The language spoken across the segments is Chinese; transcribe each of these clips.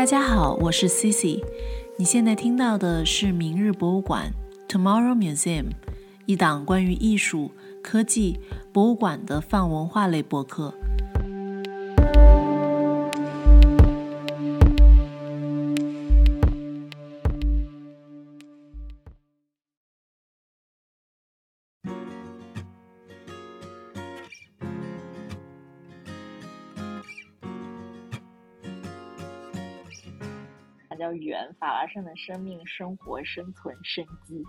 大家好，我是 Cici。你现在听到的是明日博物馆 （Tomorrow Museum） 一档关于艺术、科技、博物馆的泛文化类博客。法拉盛的生命、生活、生存、生机。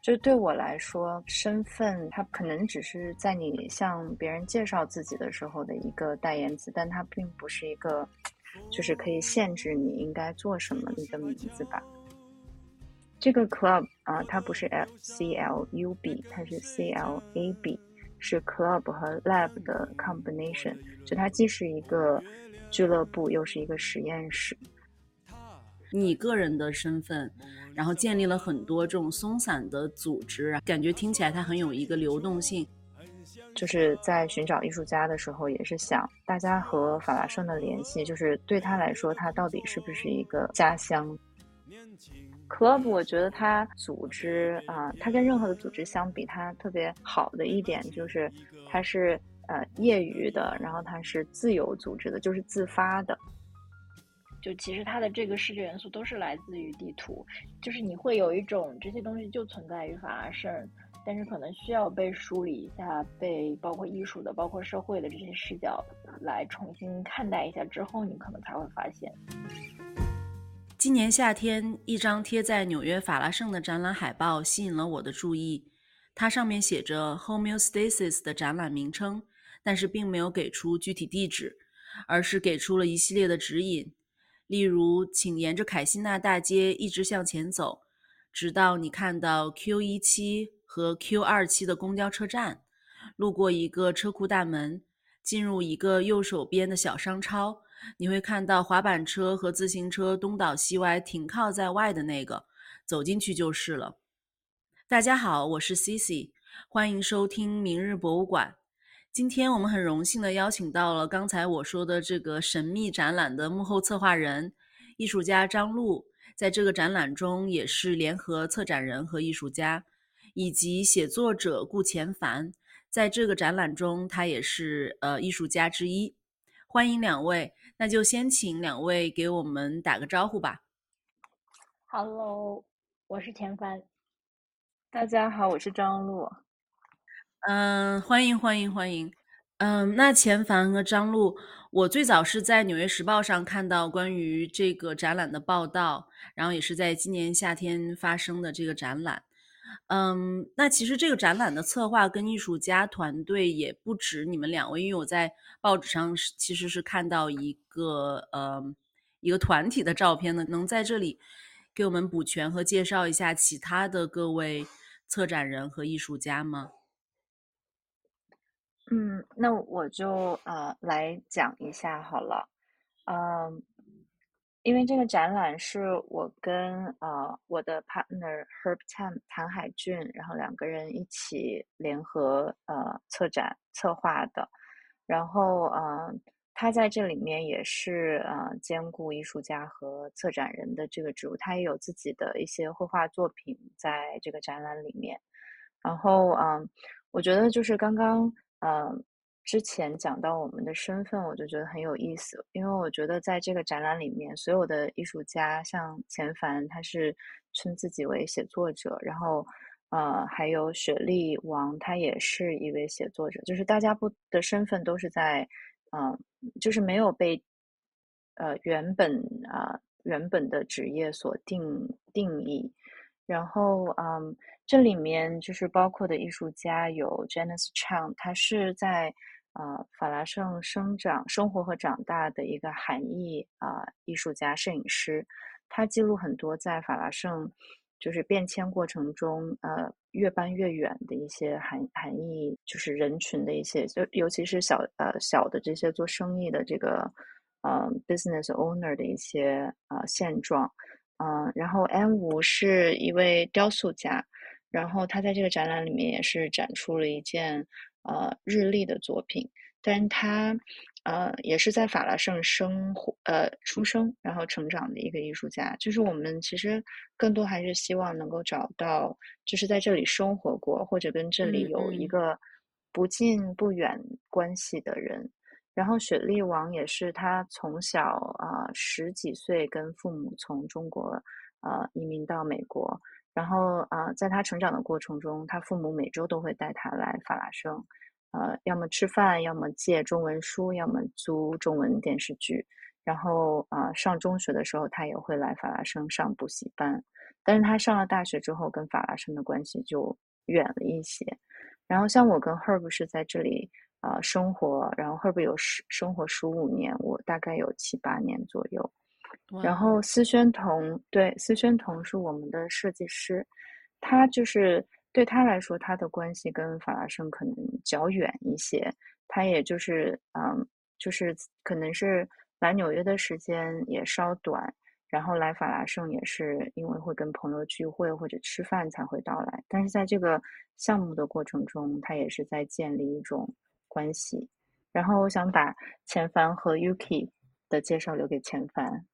就对我来说，身份它可能只是在你向别人介绍自己的时候的一个代言词，但它并不是一个，就是可以限制你应该做什么的一个名字吧。这个 club 啊，它不是 L C L U B，它是 C L A B，是 club 和 lab 的 combination。就它既是一个俱乐部，又是一个实验室。你个人的身份，然后建立了很多这种松散的组织，感觉听起来它很有一个流动性。就是在寻找艺术家的时候，也是想大家和法拉盛的联系，就是对他来说，他到底是不是一个家乡？Club，我觉得他组织啊，他跟任何的组织相比，他特别好的一点就是他是呃业余的，然后他是自由组织的，就是自发的。就其实它的这个视觉元素都是来自于地图，就是你会有一种这些东西就存在于法拉盛，但是可能需要被梳理一下，被包括艺术的、包括社会的这些视角来重新看待一下之后，你可能才会发现。今年夏天，一张贴在纽约法拉盛的展览海报吸引了我的注意，它上面写着 “Homeostasis” 的展览名称，但是并没有给出具体地址，而是给出了一系列的指引。例如，请沿着凯西纳大街一直向前走，直到你看到 Q 一期和 Q 二期的公交车站，路过一个车库大门，进入一个右手边的小商超，你会看到滑板车和自行车东倒西歪停靠在外的那个，走进去就是了。大家好，我是 Cici，欢迎收听明日博物馆。今天我们很荣幸的邀请到了刚才我说的这个神秘展览的幕后策划人、艺术家张璐，在这个展览中也是联合策展人和艺术家，以及写作者顾前凡，在这个展览中他也是呃艺术家之一。欢迎两位，那就先请两位给我们打个招呼吧。Hello，我是田凡。大家好，我是张璐。嗯，欢迎欢迎欢迎。嗯，那钱凡和张璐，我最早是在《纽约时报》上看到关于这个展览的报道，然后也是在今年夏天发生的这个展览。嗯，那其实这个展览的策划跟艺术家团队也不止你们两位，因为我在报纸上其实是看到一个呃一个团体的照片的，能在这里给我们补全和介绍一下其他的各位策展人和艺术家吗？嗯，那我就呃来讲一下好了，嗯，因为这个展览是我跟呃我的 partner Herb Tam 谭海俊，然后两个人一起联合呃策展策划的，然后呃他在这里面也是呃兼顾艺术家和策展人的这个职务，他也有自己的一些绘画作品在这个展览里面，然后嗯，我觉得就是刚刚。嗯，之前讲到我们的身份，我就觉得很有意思，因为我觉得在这个展览里面，所有的艺术家，像钱凡，他是称自己为写作者，然后，呃，还有雪莉王，他也是一位写作者，就是大家不的身份都是在，嗯，就是没有被，呃，原本啊原本的职业所定定义，然后，嗯。这里面就是包括的艺术家有 Janice Chang，他是在呃法拉盛生长、生活和长大的一个韩裔啊艺术家、摄影师。他记录很多在法拉盛就是变迁过程中呃越搬越远的一些韩韩裔就是人群的一些，就尤其是小呃小的这些做生意的这个呃 business owner 的一些呃现状。嗯，然后安吴是一位雕塑家。然后他在这个展览里面也是展出了一件呃日历的作品，但是他呃，也是在法拉盛生活呃出生，然后成长的一个艺术家。就是我们其实更多还是希望能够找到，就是在这里生活过或者跟这里有一个不近不远关系的人。然后雪莉王也是他从小啊十几岁跟父母从中国呃移民到美国，然后啊在他成长的过程中，他父母每周都会带他来法拉盛。呃，要么吃饭，要么借中文书，要么租中文电视剧。然后啊，上中学的时候，他也会来法拉盛上补习班。但是他上了大学之后，跟法拉盛的关系就远了一些。然后像我跟 Herb 是在这里啊生活，然后 Herb 有十生活十五年，我大概有七八年左右。然后思宣彤，对，思宣彤是我们的设计师，他就是。对他来说，他的关系跟法拉盛可能较远一些。他也就是，嗯，就是可能是来纽约的时间也稍短，然后来法拉盛也是因为会跟朋友聚会或者吃饭才会到来。但是在这个项目的过程中，他也是在建立一种关系。然后我想把钱帆和 Yuki 的介绍留给钱帆。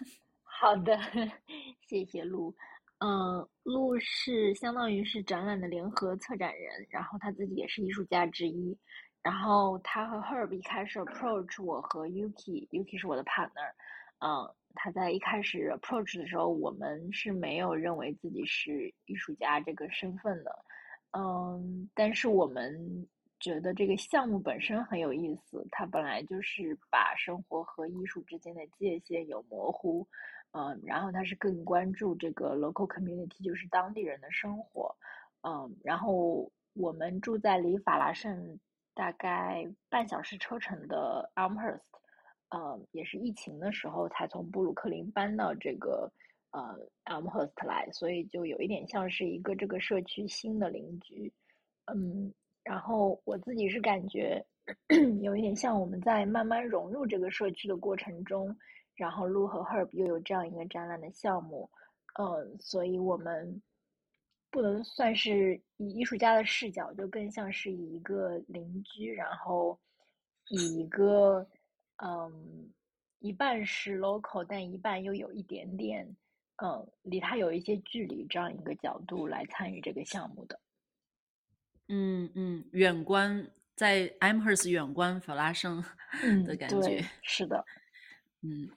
好的，谢谢陆。嗯，陆是相当于是展览的联合策展人，然后他自己也是艺术家之一。然后他和 Herb 一开始 approach 我和 Yuki，Yuki 是我的 partner。嗯，他在一开始 approach 的时候，我们是没有认为自己是艺术家这个身份的。嗯，但是我们觉得这个项目本身很有意思，它本来就是把生活和艺术之间的界限有模糊。嗯，然后他是更关注这个 local community，就是当地人的生活。嗯，然后我们住在离法拉盛大概半小时车程的 Elmhurst，嗯，也是疫情的时候才从布鲁克林搬到这个呃 Elmhurst 来，所以就有一点像是一个这个社区新的邻居。嗯，然后我自己是感觉 有一点像我们在慢慢融入这个社区的过程中。然后，Lu 和 Herb 又有这样一个展览的项目，嗯，所以我们不能算是以艺术家的视角，就更像是以一个邻居，然后以一个嗯一半是 local，但一半又有一点点嗯离他有一些距离这样一个角度来参与这个项目的。嗯嗯，远观在 Amherst 远观法拉盛 的感觉，是的，嗯。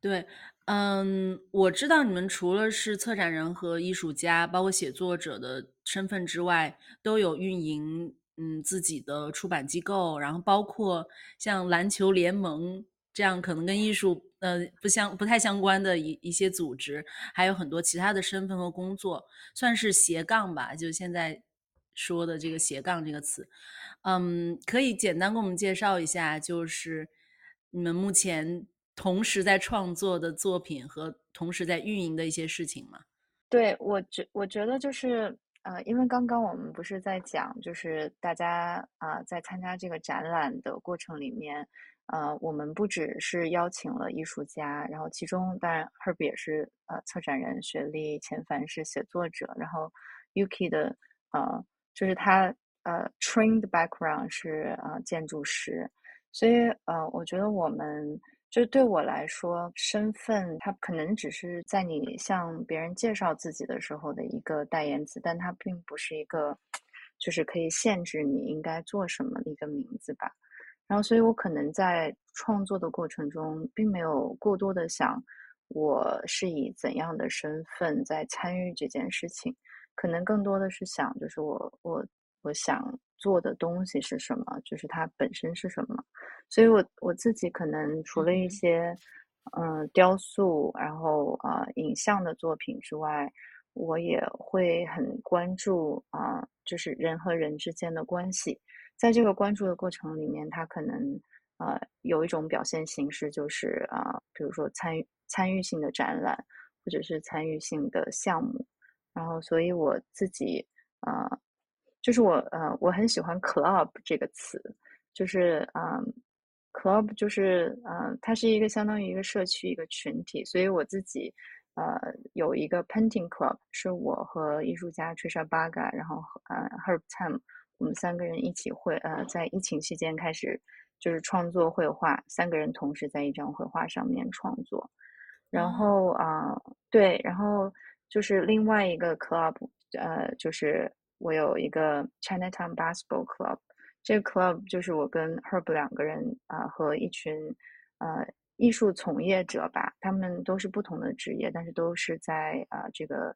对，嗯，我知道你们除了是策展人和艺术家，包括写作者的身份之外，都有运营嗯自己的出版机构，然后包括像篮球联盟这样可能跟艺术呃不相不太相关的一一些组织，还有很多其他的身份和工作，算是斜杠吧。就现在说的这个斜杠这个词，嗯，可以简单给我们介绍一下，就是你们目前。同时在创作的作品和同时在运营的一些事情吗？对我觉我觉得就是呃，因为刚刚我们不是在讲，就是大家啊在参加这个展览的过程里面，呃，我们不只是邀请了艺术家，然后其中当然 Herb 也是呃策展人，雪莉钱凡是写作者，然后 Yuki 的呃就是他呃 trained background 是啊建筑师，所以呃我觉得我们。就对我来说，身份它可能只是在你向别人介绍自己的时候的一个代言词，但它并不是一个，就是可以限制你应该做什么的一个名字吧。然后，所以我可能在创作的过程中，并没有过多的想我是以怎样的身份在参与这件事情，可能更多的是想，就是我我我想。做的东西是什么？就是它本身是什么？所以，我我自己可能除了一些嗯雕塑，然后啊影像的作品之外，我也会很关注啊，就是人和人之间的关系。在这个关注的过程里面，它可能呃有一种表现形式，就是啊，比如说参与参与性的展览，或者是参与性的项目。然后，所以我自己啊。就是我，呃，我很喜欢 “club” 这个词，就是嗯 c l u b 就是，呃，它是一个相当于一个社区、一个群体，所以我自己，呃，有一个 painting club，是我和艺术家 Trisha Baga，然后呃 Herb Tam，我们三个人一起绘，呃，在疫情期间开始就是创作绘画，三个人同时在一张绘画上面创作。然后啊，对，然后就是另外一个 club，呃，就是我有一个 Chinatown Basketball Club，这个 club 就是我跟 Herb 两个人啊和一群呃艺术从业者吧，他们都是不同的职业，但是都是在啊这个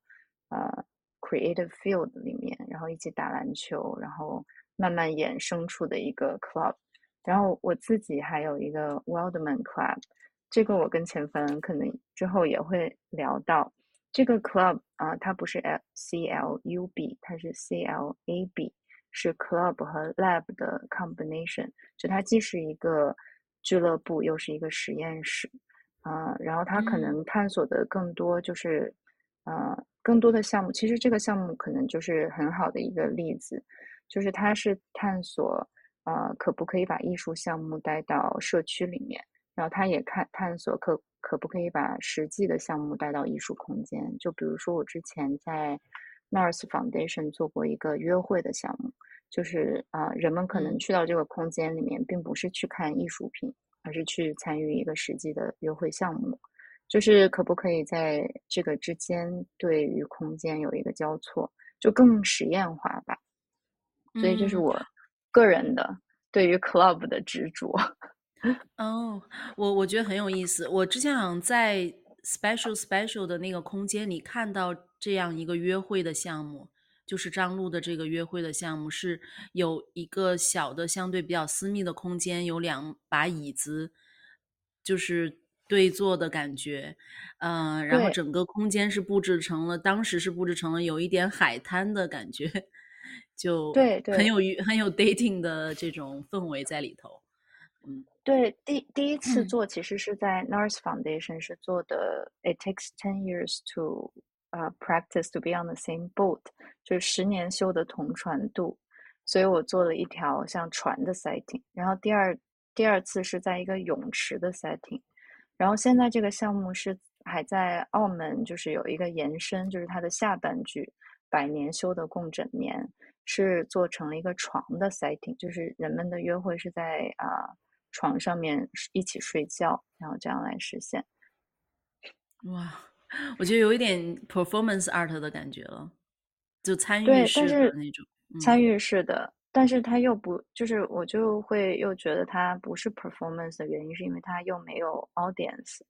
呃 creative field 里面，然后一起打篮球，然后慢慢衍生出的一个 club。然后我自己还有一个 Wildman Club，这个我跟钱凡可能之后也会聊到。这个 club 啊，它不是 C L U B，它是 C L A B，是 club 和 lab 的 combination，就它既是一个俱乐部，又是一个实验室啊。然后它可能探索的更多就是呃更多的项目。其实这个项目可能就是很好的一个例子，就是它是探索。呃，可不可以把艺术项目带到社区里面？然后他也看探索可可不可以把实际的项目带到艺术空间？就比如说我之前在 North Foundation 做过一个约会的项目，就是啊，人们可能去到这个空间里面，并不是去看艺术品，而是去参与一个实际的约会项目。就是可不可以在这个之间对于空间有一个交错，就更实验化吧？所以这是我。个人的对于 club 的执着，哦，我我觉得很有意思。我之前好像在 special special 的那个空间里看到这样一个约会的项目，就是张璐的这个约会的项目，是有一个小的相对比较私密的空间，有两把椅子，就是对坐的感觉，嗯，然后整个空间是布置成了，当时是布置成了有一点海滩的感觉。就对，很有很有 dating 的这种氛围在里头，嗯，对，第第一次做其实是在 North Foundation 是做的，It takes ten years to 呃 practice to be on the same boat，就是十年修的同船渡，所以我做了一条像船的 setting，然后第二第二次是在一个泳池的 setting，然后现在这个项目是还在澳门，就是有一个延伸，就是它的下半句百年修的共枕眠。是做成了一个床的 setting，就是人们的约会是在啊床上面一起睡觉，然后这样来实现。哇，我觉得有一点 performance art 的感觉了，就参与式的那种。参与式的，但是他又不，就是我就会又觉得他不是 performance 的原因，是因为他又没有 audience，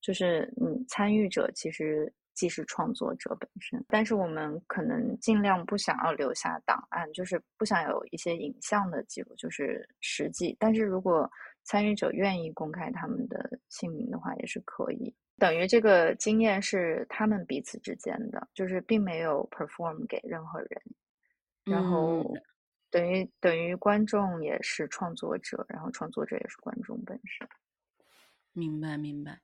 就是嗯，参与者其实。既是创作者本身，但是我们可能尽量不想要留下档案，就是不想有一些影像的记录，就是实际。但是如果参与者愿意公开他们的姓名的话，也是可以。等于这个经验是他们彼此之间的，就是并没有 perform 给任何人。然后等于等于观众也是创作者，然后创作者也是观众本身。明白，明白。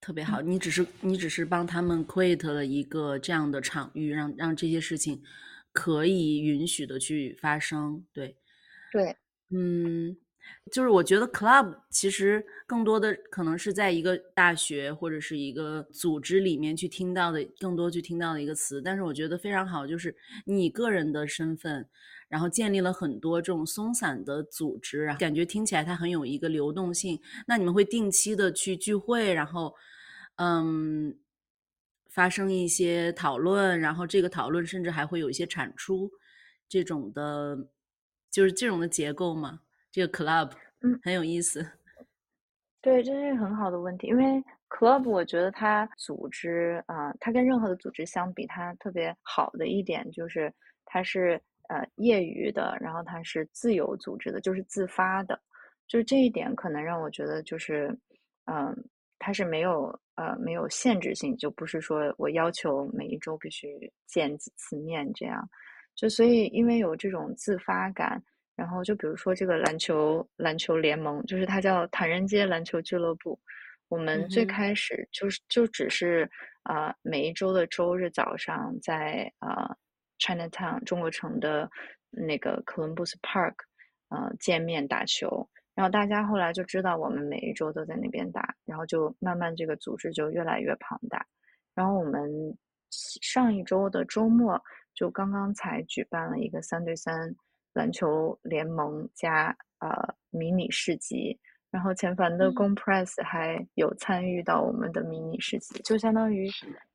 特别好，你只是你只是帮他们 create 了一个这样的场域，让让这些事情可以允许的去发生。对，对，嗯，就是我觉得 club 其实更多的可能是在一个大学或者是一个组织里面去听到的，更多去听到的一个词。但是我觉得非常好，就是你个人的身份，然后建立了很多这种松散的组织，感觉听起来它很有一个流动性。那你们会定期的去聚会，然后。嗯，发生一些讨论，然后这个讨论甚至还会有一些产出，这种的，就是这种的结构嘛。这个 club，嗯，很有意思。对，这是很好的问题，因为 club 我觉得它组织啊，它跟任何的组织相比，它特别好的一点就是它是呃业余的，然后它是自由组织的，就是自发的，就是这一点可能让我觉得就是嗯。它是没有呃没有限制性，就不是说我要求每一周必须见几次面这样，就所以因为有这种自发感，然后就比如说这个篮球篮球联盟，就是它叫唐人街篮球俱乐部，我们最开始就是就只是啊每一周的周日早上在啊 Chinatown 中国城的那个 Columbus Park 呃见面打球。然后大家后来就知道我们每一周都在那边打，然后就慢慢这个组织就越来越庞大。然后我们上一周的周末就刚刚才举办了一个三对三篮球联盟加呃迷你市集，然后前凡的嗯 Compress 还有参与到我们的迷你市集，就相当于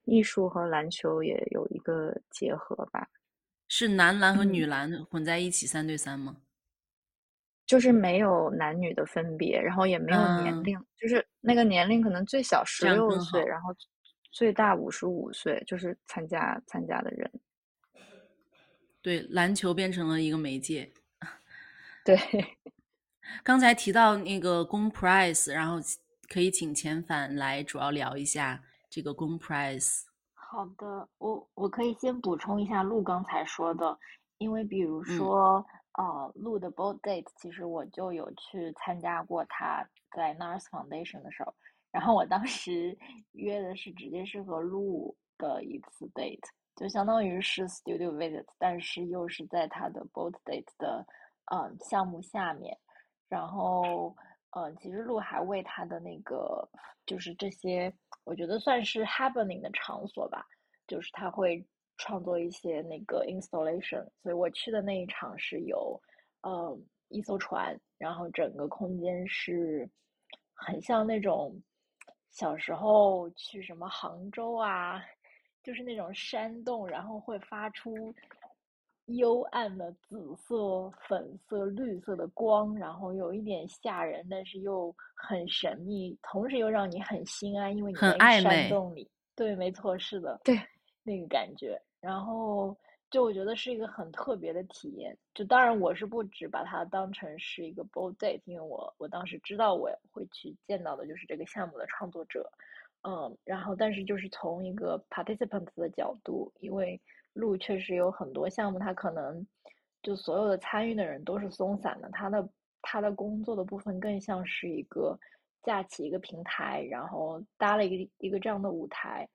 艺术和篮球也有一个结合吧。是男篮和嗯女篮混在一起三对三吗？就是没有男女的分别，然后也没有年嗯龄，就是那个年龄可能最小十样六岁，然后最大五十五岁，就是参加参加的人。对，篮球变成了一个媒介。对，刚才提到那个公 price，然后可以请钱反来主要聊一下这个公 price。好的，我我可以先补充一下陆刚才说的，因为比如嗯说，呃，陆的 boat date，其实我就有去参加过他在 NARS Foundation 的时候，然后我当时 约的是直接是和陆的一次 date，就相当于是 studio visit，但是又是在他的 boat date 的嗯项目下面，然后嗯，其实陆还为他的那个就是这些，我觉得算是 happening 的场所吧，就是他会创作一些那个 installation，所以我去的那一场是有嗯一艘船，然后整个空间是很像那种小时候去什么杭州啊，就是那种山洞，然后会发出幽暗的紫色、粉色、绿色的光，然后有一点吓人，但是又很神秘，同时又让你很心安，因为你很在山洞里。对，没错，是的，对，那个感觉。然后就我觉得是一个很特别的体验。就当然我是不只把它当成是一个 bold date，因为我我当时知道我会去见到的就是这个项目的创作者，嗯，然后但是就是从一个 participant 的角度，因为路确实有很多项目，它可能就所有的参与的人都是松散的，他的他的工作的部分更像是一个架起一个平台，然后搭了一个一个这样的舞台，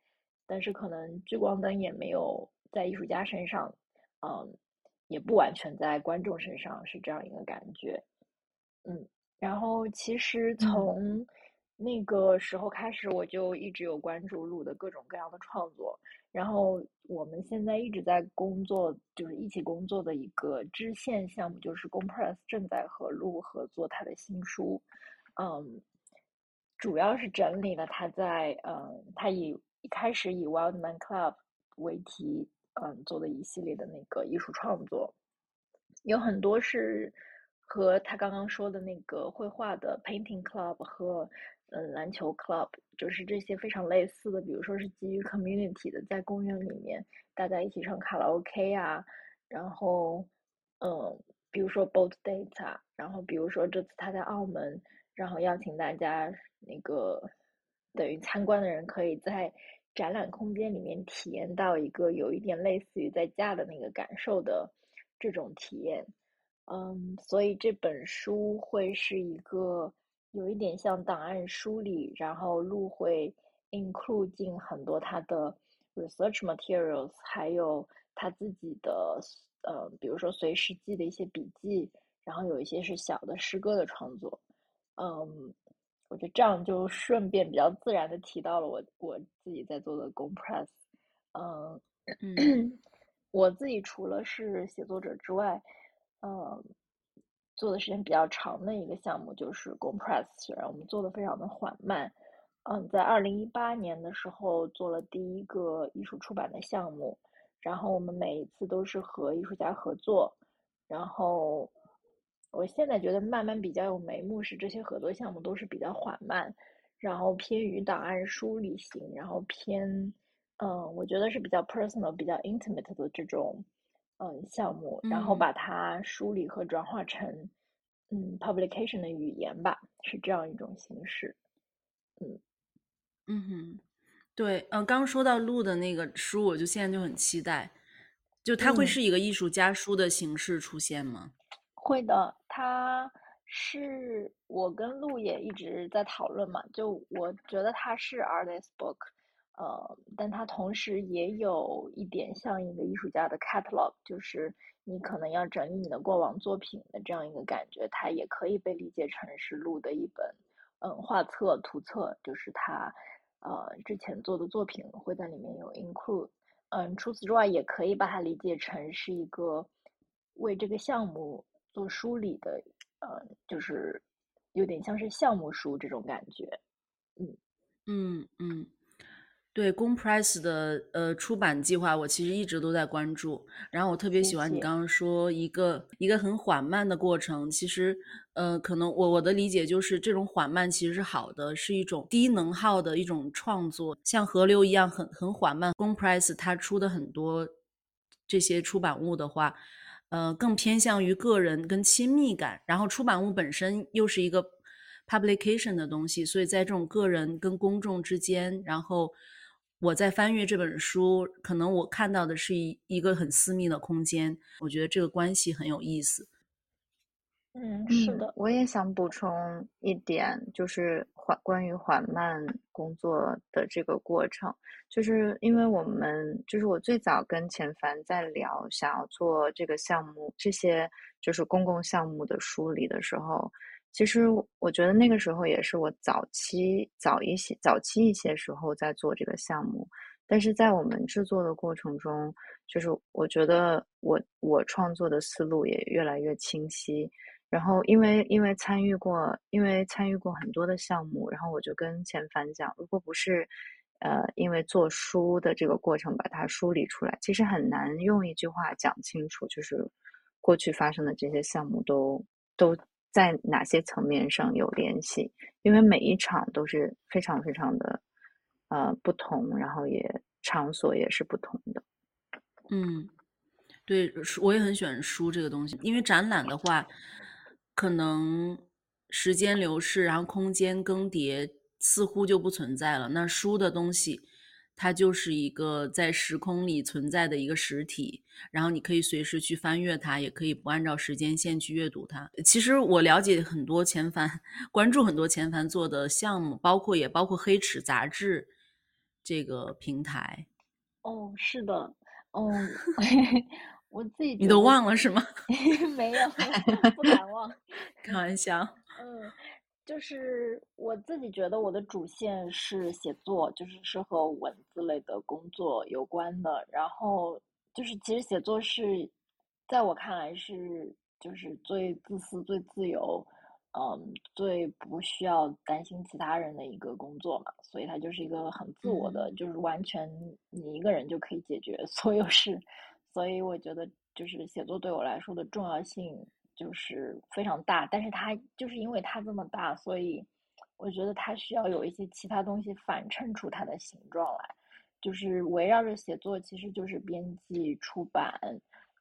但是可能聚光灯也没有在艺术家身上，嗯，也不完全在观众身上，是这样一个感觉，嗯，然后其实从那个时候开始，我就一直有关注路的各种各样的创作。然后我们现在一直在工作，就是一起工作的一个支线项目，就是 Compress 正在和路合作他的新书，嗯，主要是整理了他在嗯，他以一开始以 Wildman Club 为题，嗯，做的一系列的那个艺术创作，有很多是和他刚刚说的那个绘画的 Painting Club 和嗯篮球 Club，就是这些非常类似的，比如说是基于 community 的，在公园里面大家一起唱卡拉 OK 啊，然后嗯，比如说 boat date 啊，然后比如说这次他在澳门，然后邀请大家那个等于参观的人可以在展览空间里面体验到一个有一点类似于在家的那个感受的这种体验。嗯，所以这本书会是一个有一点像档案梳理，然后路会 include 进很多他的 research materials，还有他自己的呃，比如说随时记的一些笔记，然后有一些是小的诗歌的创作。嗯，我觉得这样就顺便比较自然的提到了我我自己在做的 Compress。嗯，嗯我自己除了是写作者之外，嗯，做的时间比较长的一个项目就是 Compress，虽然我们做的非常的缓慢，嗯，在二零一八年的时候做了第一个艺术出版的项目，然后我们每一次都是和艺术家合作，然后我现在觉得慢慢比较有眉目是这些合作项目都是比较缓慢，然后偏于档案梳理型，然后偏嗯，我觉得是比较 personal、比较 intimate 的这种嗯项目，然后嗯把它梳理和转化成嗯 publication 的语言吧，是这样一种形式。嗯嗯哼，对，呃，刚说到录的那个书，我就现在就很期待，就它会嗯是一个艺术家书的形式出现吗？会的，它是我跟陆也一直在讨论嘛，就我觉得它是 artist book，呃，但它同时也有一点像一个艺术家的 catalog，就是你可能要整理你的过往作品的这样一个感觉，它也可以被理解成是录的一本，嗯，画册、图册，就是他呃之前做的作品会在里面有 include，嗯，除此之外，也可以把它理解成是一个为这个项目做梳理的，呃，就是有点像是项目书这种感觉。嗯嗯嗯。对公 press 的呃出版计划，我其实一直都在关注。然后我特别喜欢你刚刚说一个一个很缓慢的过程。其实，呃，可能我我的理解就是这种缓慢其实是好的，是一种低能耗的一种创作，像河流一样很很缓慢。公 press 它出的很多这些出版物的话，呃，更偏向于个人跟亲密感。然后出版物本身又是一个 publication 的东西，所以在这种个人跟公众之间，然后。我在翻阅这本书，可能我看到的是一一个很私密的空间，我觉得这个关系很有意思。嗯，是的，我也想补充一点，就是缓关于缓慢工作的这个过程，就是因为我们就是我最早跟钱凡在聊想要做这个项目，这些就是公共项目的梳理的时候。其实我觉得那个时候也是我早期早一些早期一些时候在做这个项目，但是在我们制作的过程中，就是我觉得我我创作的思路也越来越清晰。然后因为因为参与过因为参与过很多的项目，然后我就跟钱凡讲，如果不是呃因为做书的这个过程把它梳理出来，其实很难用一句话讲清楚，就是过去发生的这些项目都都。在哪些层面上有联系？因为每一场都是非常非常的呃不同，然后也场所也是不同的。嗯，对，我也很喜欢书这个东西，因为展览的话，可能时间流逝，然后空间更迭似乎就不存在了。那书的东西。它就是一个在时空里存在的一个实体，然后你可以随时去翻阅它，也可以不按照时间线去阅读它。其实我了解很多前凡，关注很多前凡做的项目，包括也包括黑齿杂志这个平台。哦，是的，哦，我自己你都忘了是吗？没有，不敢忘。开玩笑。嗯。就是我自己觉得我的主线是写作，就是是和文字类的工作有关的。然后就是其实写作是，在我看来是就是最自私、最自由，嗯，最不需要担心其他人的一个工作嘛。所以它就是一个很自我的，就是完全你一个人就可以解决 所有事。所以我觉得就是写作对我来说的重要性。就是非常大，但是它就是因为它这么大，所以我觉得它需要有一些其他东西反衬出它的形状来。就是围绕着写作，其实就是编辑、出版，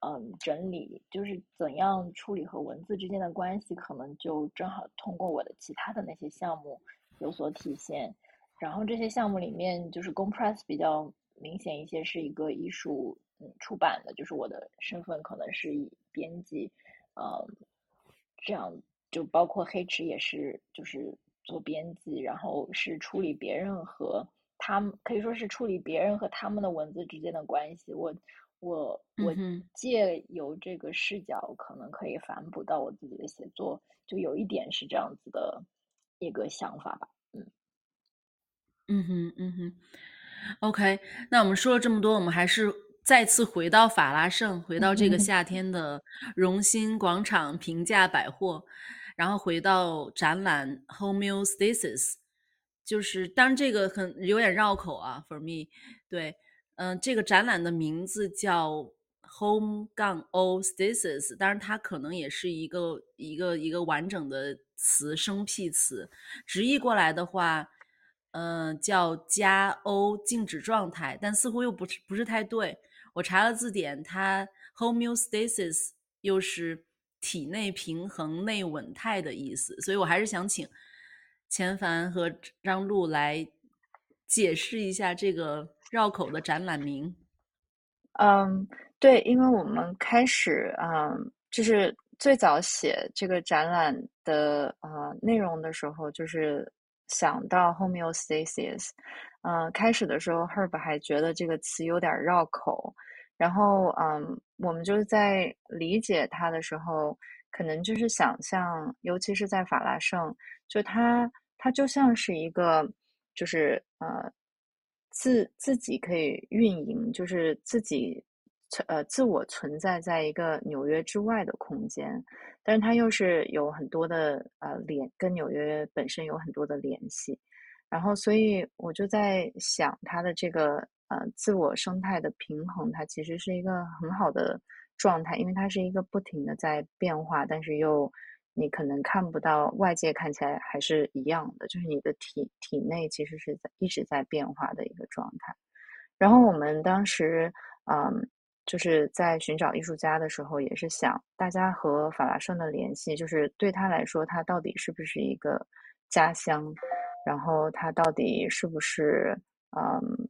嗯，整理，就是怎样处理和文字之间的关系，可能就正好通过我的其他的那些项目有所体现。然后这些项目里面，就是公 press 比较明显一些，是一个艺术嗯出版的，就是我的身份可能是以编辑。呃，这样就包括黑池也是，就是做编辑，然后是处理别人和他们，可以说是处理别人和他们的文字之间的关系。我我我借由这个视角，可能可以反哺到我自己的写作，就有一点是这样子的一个想法吧。嗯嗯哼嗯哼，OK，那我们说了这么多，我们还是。再次回到法拉盛，回到这个夏天的荣兴广场平价百货，然后回到展览 Homeostasis，就是当然这个很有点绕口啊，for me，对，嗯，这个展览的名字叫 Home 杠 O Stasis，当然它可能也是一个一个一个完整的词，生僻词，直译过来的话。嗯，叫加 O 静止状态，但似乎又不是不是太对。我查了字典，它 homeostasis 又是体内平衡、内稳态的意思，所以我还是想请钱凡和张璐来解释一下这个绕口的展览名。嗯，对，因为我们开始，嗯，就是最早写这个展览的呃内容的时候，就是想到 homeostasis。嗯，开始的时候，Herb 还觉得这个词有点绕口，然后，嗯，我们就是在理解它的时候，可能就是想象，尤其是在法拉盛，就它，它就像是一个，就是呃，自自己可以运营，就是自己存呃自我存在在一个纽约之外的空间，但是它又是有很多的呃联跟纽约本身有很多的联系，然后所以我就在想它的这个呃自我生态的平衡，它其实是一个很好的状态，因为它是一个不停的在变化，但是又你可能看不到外界看起来还是一样的，就是你的体体内其实是在一直在变化的一个状态。然后我们当时嗯。就是在寻找艺术家的时候，也是想大家和法拉盛的联系，就是对他来说，他到底是不是一个家乡？然后他到底是不是嗯，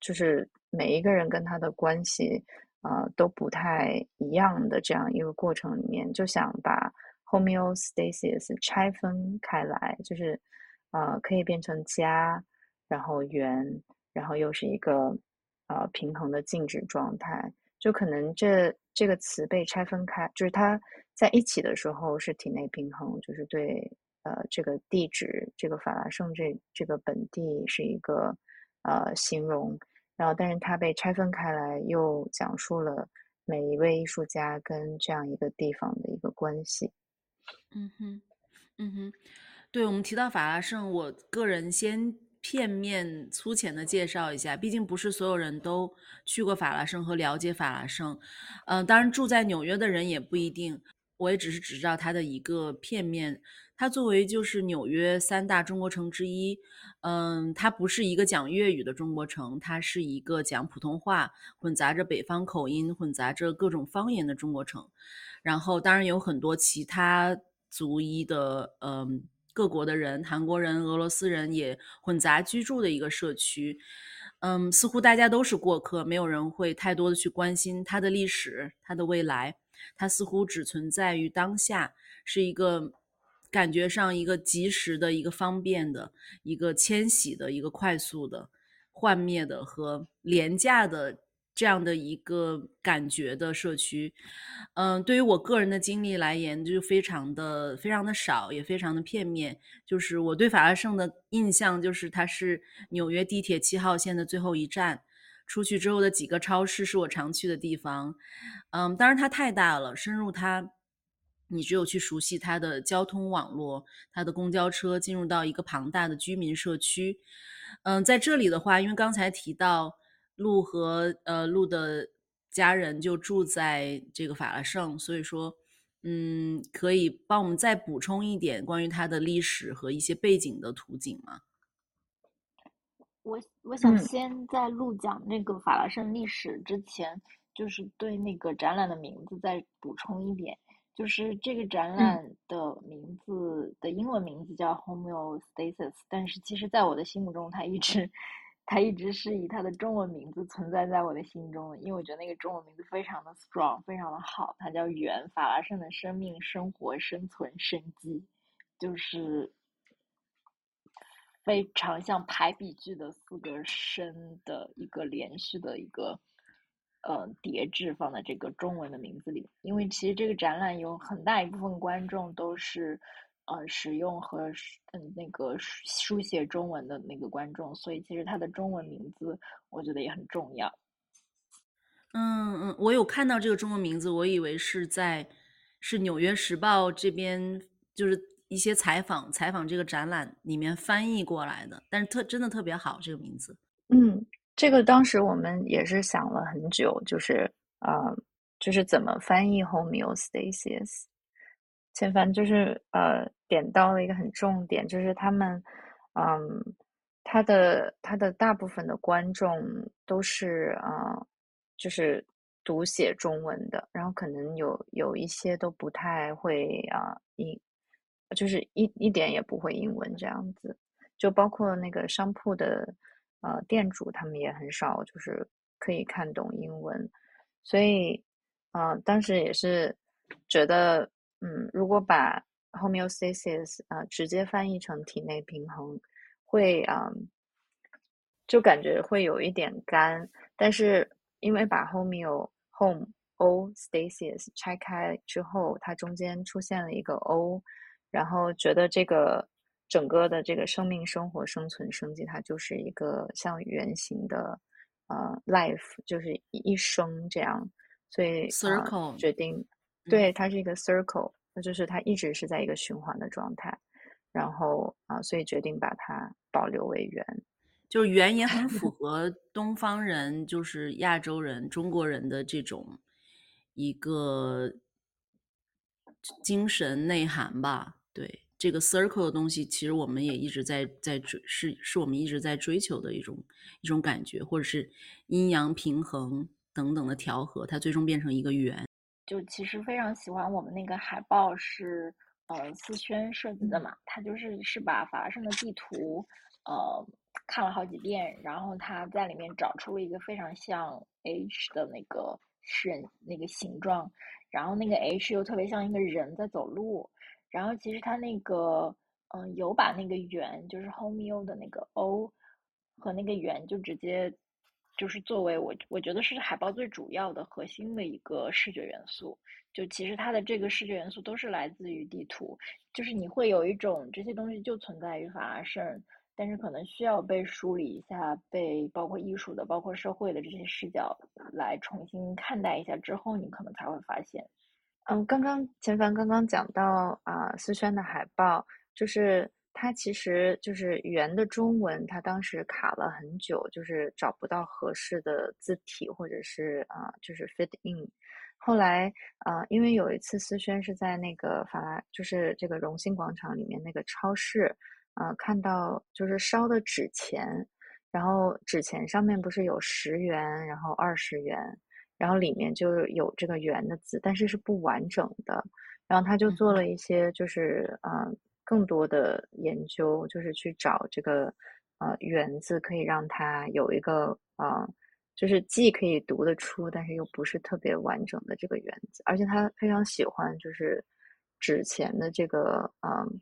就是每一个人跟他的关系呃都不太一样的这样一个过程里面，就想把 homeostasis 拆分开来，就是呃可以变成家，然后圆，然后又是一个呃平衡的静止状态。就可能这这个词被拆分开，就是它在一起的时候是体内平衡，就是对呃这个地址这个法拉盛这这个本地是一个呃形容，然后但是它被拆分开来，又讲述了每一位艺术家跟这样一个地方的一个关系。嗯哼，嗯哼，对我们提到法拉盛，我个人先。片面粗浅的介绍一下，毕竟不是所有人都去过法拉盛和了解法拉盛。嗯，当然住在纽约的人也不一定。我也只是只知道它的一个片面。它作为就是纽约三大中国城之一，嗯，它不是一个讲粤语的中国城，它是一个讲普通话混杂着北方口音、混杂着各种方言的中国城。然后当然有很多其他族裔的，嗯。各国的人，韩国人、俄罗斯人也混杂居住的一个社区，嗯，似乎大家都是过客，没有人会太多的去关心它的历史、它的未来，它似乎只存在于当下，是一个感觉上一个及时的、一个方便的、一个迁徙的、一个快速的、幻灭的和廉价的。这样的一个感觉的社区，嗯，对于我个人的经历来言，就非常的非常的少，也非常的片面。就是我对法拉盛的印象，就是它是纽约地铁七号线的最后一站，出去之后的几个超市是我常去的地方。嗯，当然它太大了，深入它，你只有去熟悉它的交通网络，它的公交车进入到一个庞大的居民社区。嗯，在这里的话，因为刚才提到。路和呃路的家人就住在这个法拉盛，所以说，嗯，可以帮我们再补充一点关于它的历史和一些背景的图景吗？我我想先在录讲那个法拉盛历史之前，就是对那个展览的名字再补充一点，就是这个展览的名字的英文名字叫 Homeostasis，但是其实在我的心目中，它一直。它一直是以它的中文名字存在在我的心中的，因为我觉得那个中文名字非常的 strong，非常的好。它叫“圆法拉盛的生命、生活、生存、生机”，就是非常像排比句的四个声的一个连续的一个呃叠置放在这个中文的名字里。因为其实这个展览有很大一部分观众都是。呃，使用和嗯那个书写中文的那个观众，所以其实它的中文名字我觉得也很重要。嗯嗯，我有看到这个中文名字，我以为是在是《纽约时报》这边，就是一些采访采访这个展览里面翻译过来的，但是特真的特别好这个名字。嗯，这个当时我们也是想了很久，就是啊，就是怎么翻译 homeostasis。千帆就是呃点到了一个很重点，就是他们，嗯，他的他的大部分的观众都是啊，就是读写中文的，然后可能有有一些都不太会啊英，就是一一点也不会英文这样子，就包括那个商铺的呃店主，他们也很少就是可以看懂英文，所以啊当时也是觉得。嗯，如果把 homeostasis 啊直接翻译成体内平衡，会啊，就感觉会有一点干。但是因为把 homeo home o stasis 拆开之后，它中间出现了一个 o，然后觉得这个整个的这个生命、生活、生存、生计，它就是一个像圆形的呃 life，就是一生这样，所以 circle 决定，对，它是一个 circle，那就是它一直是在一个循环的状态，然后啊，所以决定把它保留为圆。就是圆也很符 合东方人，就是亚洲人、中国人的这种一个精神内涵吧。对这个 circle 的东西，其实我们也一直在在追，是是我们一直在追求的一种一种感觉，或者是阴阳平衡等等的调和，它最终变成一个圆。就其实非常喜欢我们那个海报是呃思轩设计的嘛，他就是是把法拉盛的地图呃。看了好几遍，然后他在里面找出了一个非常像 H 的那个是那个形状，然后那个 H 又特别像一个人在走路，然后其实他那个嗯有把那个圆就是 Homeo 的那个 O 和那个圆就直接就是作为我我觉得是海报最主要的核心的一个视觉元素，就其实它的这个视觉元素都是来自于地图，就是你会有一种这些东西就存在于法拉盛。但是可能需要被梳理一下，被包括艺术的、包括社会的这些视角来重新看待一下之后，你可能才会发现。嗯，刚刚钱凡刚刚讲到啊，思轩的海报，就是它其实就是圆的中文，它当时卡了很久，就是找不到合适的字体，或者是啊，就是 fit in。后来啊，因为有一次思轩是在那个法拉，就是这个荣兴广场里面那个超市。呃，看到就是烧的纸钱，然后纸钱上面不是有十元，然后二十元，然后里面就有这个“圆”的字，但是是不完整的。然后他就做了一些，就是呃更多的研究，就是去找这个呃“圆”字，可以让它有一个呃，就是既可以读得出，但是又不是特别完整的这个“圆”字。而且他非常喜欢就是纸钱的这个嗯，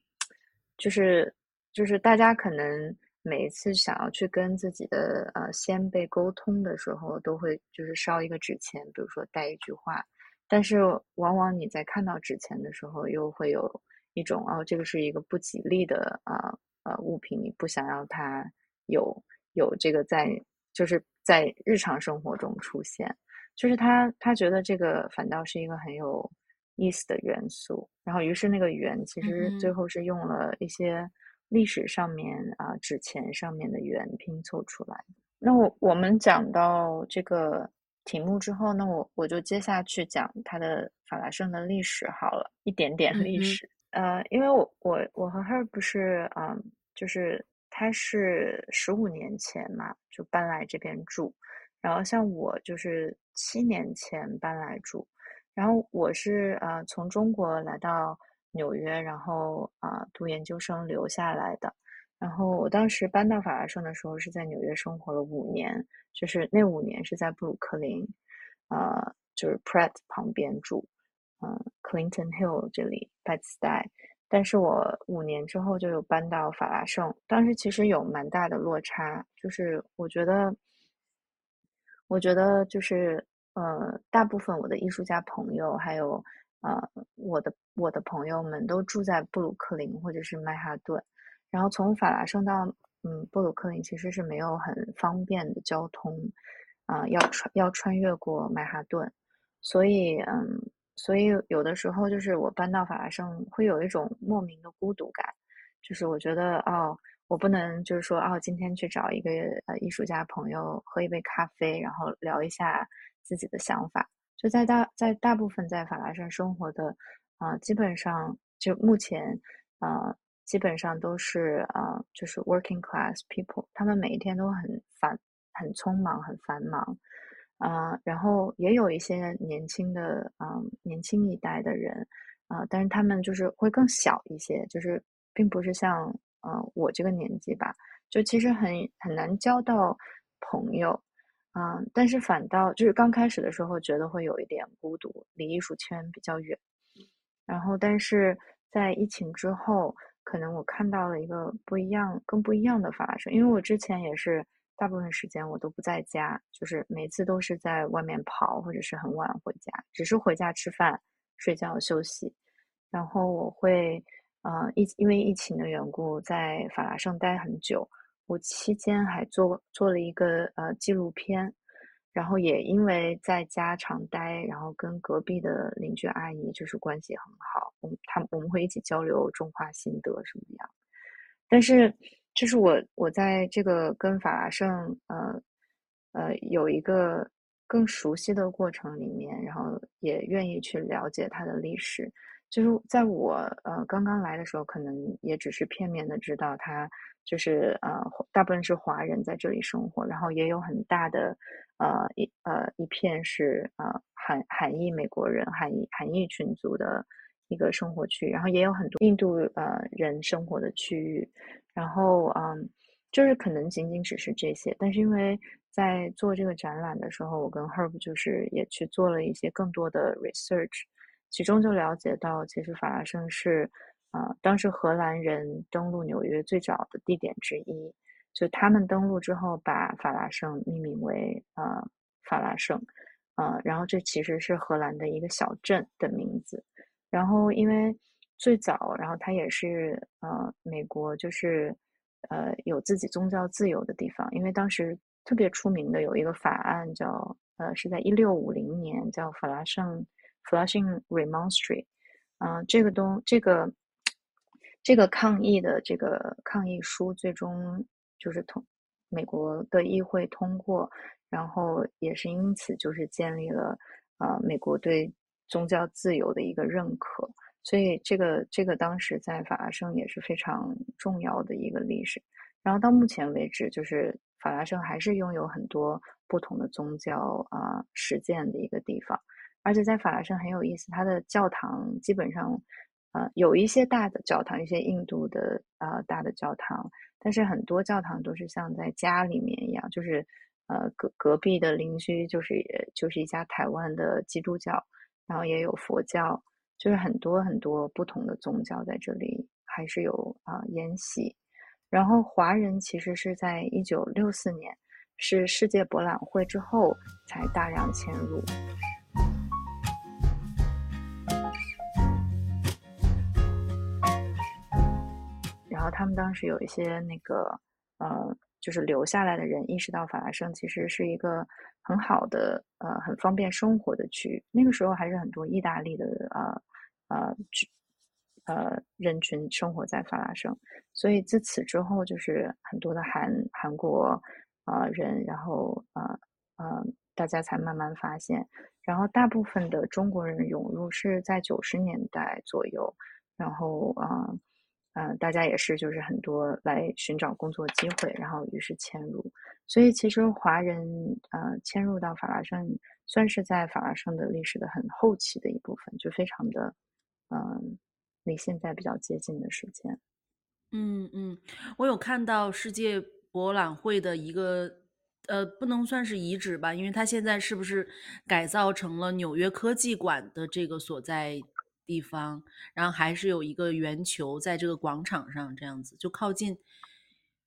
就是。就是大家可能每一次想要去跟自己的呃先辈沟通的时候，都会就是烧一个纸钱，比如说带一句话。但是往往你在看到纸钱的时候，又会有一种哦，这个是一个不吉利的啊呃物品，你不想要它有有这个在就是在日常生活中出现。就是他他觉得这个反倒是一个很有意思的元素。然后于是那个圆其实最后是用了一些。历史上面啊，纸钱上面的圆拼凑出来。那我我们讲到这个题目之后，那我我就接下去讲它的法拉盛的历史好了，一点点历史。呃，因为我我我和 Her 不是嗯，就是他是十五年前嘛就搬来这边住，然后像我就是七年前搬来住，然后我是呃从中国来到。纽约，然后啊读研究生留下来的。然后我当时搬到法拉盛的时候，是在纽约生活了五年，就是那五年是在布鲁克林，呃，就是 Pratt 旁边住，嗯，Clinton Hill 这里 b e d s t y 但是我五年之后就有搬到法拉盛，当时其实有蛮大的落差，就是我觉得，我觉得就是呃，大部分我的艺术家朋友还有。呃，我的我的朋友们都住在布鲁克林或者是曼哈顿，然后从法拉盛到嗯布鲁克林其实是没有很方便的交通，啊，要穿要穿越过曼哈顿，所以嗯，所以有的时候就是我搬到法拉盛会有一种莫名的孤独感，就是我觉得哦，我不能就是说哦，今天去找一个呃艺术家朋友喝一杯咖啡，然后聊一下自己的想法。就在大在大部分在法拉盛生活的，啊，基本上就目前，啊，基本上都是啊，就是 working class people，他们每一天都很繁很匆忙很繁忙，啊，然后也有一些年轻的啊年轻一代的人，啊，但是他们就是会更小一些，就是并不是像呃我这个年纪吧，就其实很很难交到朋友。嗯，但是反倒就是刚开始的时候，觉得会有一点孤独，离艺术圈比较远。然后，但是在疫情之后，可能我看到了一个不一样、更不一样的发生。因为我之前也是大部分时间我都不在家，就是每次都是在外面跑，或者是很晚回家，只是回家吃饭、睡觉、休息。然后我会，呃，疫因为疫情的缘故，在法拉盛待很久。我期间还做做了一个呃纪录片，然后也因为在家常待，然后跟隔壁的邻居阿姨就是关系很好，我们他我们会一起交流种花心得什么样。但是，就是我我在这个跟法拉盛呃呃有一个更熟悉的过程里面，然后也愿意去了解它的历史。就是在我呃刚刚来的时候，可能也只是片面的知道它就是呃大部分是华人在这里生活，然后也有很大的呃一呃一片是呃韩韩裔美国人韩裔韩裔群族的一个生活区，然后也有很多印度呃人生活的区域，然后嗯就是可能仅仅只是这些，但是因为在做这个展览的时候，我跟 Herb 就是也去做了一些更多的 research。其中就了解到，其实法拉盛是，呃，当时荷兰人登陆纽约最早的地点之一。就他们登陆之后，把法拉盛命名为呃法拉盛，呃，然后这其实是荷兰的一个小镇的名字。然后因为最早，然后它也是呃美国就是呃有自己宗教自由的地方。因为当时特别出名的有一个法案叫呃是在一六五零年叫法拉盛。Flushing Remonstrate，嗯，这个东这个这个抗议的这个抗议书最终就是通美国的议会通过，然后也是因此就是建立了呃美国对宗教自由的一个认可，所以这个这个当时在法拉盛也是非常重要的一个历史。然后到目前为止，就是法拉盛还是拥有很多不同的宗教啊实践的一个地方。而且在法拉盛很有意思，它的教堂基本上，呃，有一些大的教堂，一些印度的呃大的教堂，但是很多教堂都是像在家里面一样，就是呃隔隔壁的邻居就是就是一家台湾的基督教，然后也有佛教，就是很多很多不同的宗教在这里还是有啊沿袭。然后华人其实是在一九六四年是世界博览会之后才大量迁入。然后他们当时有一些那个，呃，就是留下来的人意识到法拉盛其实是一个很好的，呃，很方便生活的区域。那个时候还是很多意大利的，呃，呃，呃，人群生活在法拉盛，所以自此之后，就是很多的韩韩国，呃，人，然后，呃，呃，大家才慢慢发现，然后大部分的中国人涌入是在九十年代左右，然后，啊。嗯，大家也是，就是很多来寻找工作机会，然后于是迁入。所以其实华人呃迁入到法拉盛，算是在法拉盛的历史的很后期的一部分，就非常的嗯离现在比较接近的时间。嗯嗯，我有看到世界博览会的一个呃，不能算是遗址吧，因为它现在是不是改造成了纽约科技馆的这个所在？地方，然后还是有一个圆球在这个广场上，这样子就靠近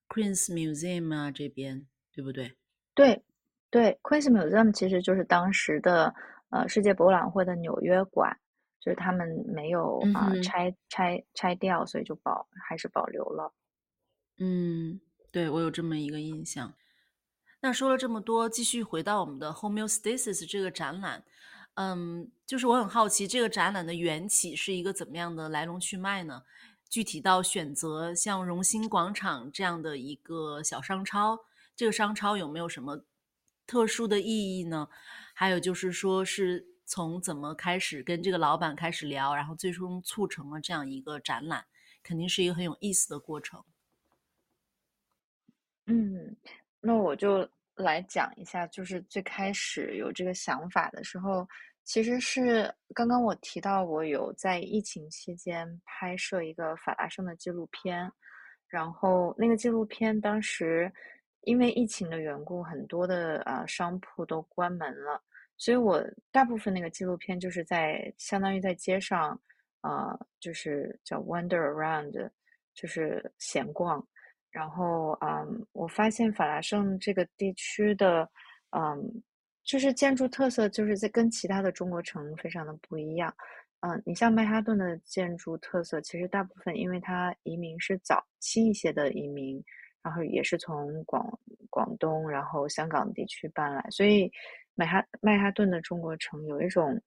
Queen's Museum 啊这边，对不对？对，对，Queen's Museum 其实就是当时的呃世界博览会的纽约馆，就是他们没有啊拆拆拆掉，所以就保还是保留了。嗯，对我有这么一个印象。那说了这么多，继续回到我们的 Homeostasis 这个展览。嗯，就是我很好奇，这个展览的缘起是一个怎么样的来龙去脉呢？具体到选择像荣兴广场这样的一个小商超，这个商超有没有什么特殊的意义呢？还有就是说，是从怎么开始跟这个老板开始聊，然后最终促成了这样一个展览，肯定是一个很有意思的过程。嗯，那我就。来讲一下，就是最开始有这个想法的时候，其实是刚刚我提到我有在疫情期间拍摄一个法拉盛的纪录片，然后那个纪录片当时因为疫情的缘故，很多的呃商铺都关门了，所以我大部分那个纪录片就是在相当于在街上，呃，就是叫 wander around，就是闲逛。然后，嗯，我发现法拉盛这个地区的，嗯，就是建筑特色，就是在跟其他的中国城非常的不一样。嗯，你像曼哈顿的建筑特色，其实大部分因为它移民是早期一些的移民，然后也是从广广东，然后香港地区搬来，所以，曼哈曼哈顿的中国城有一种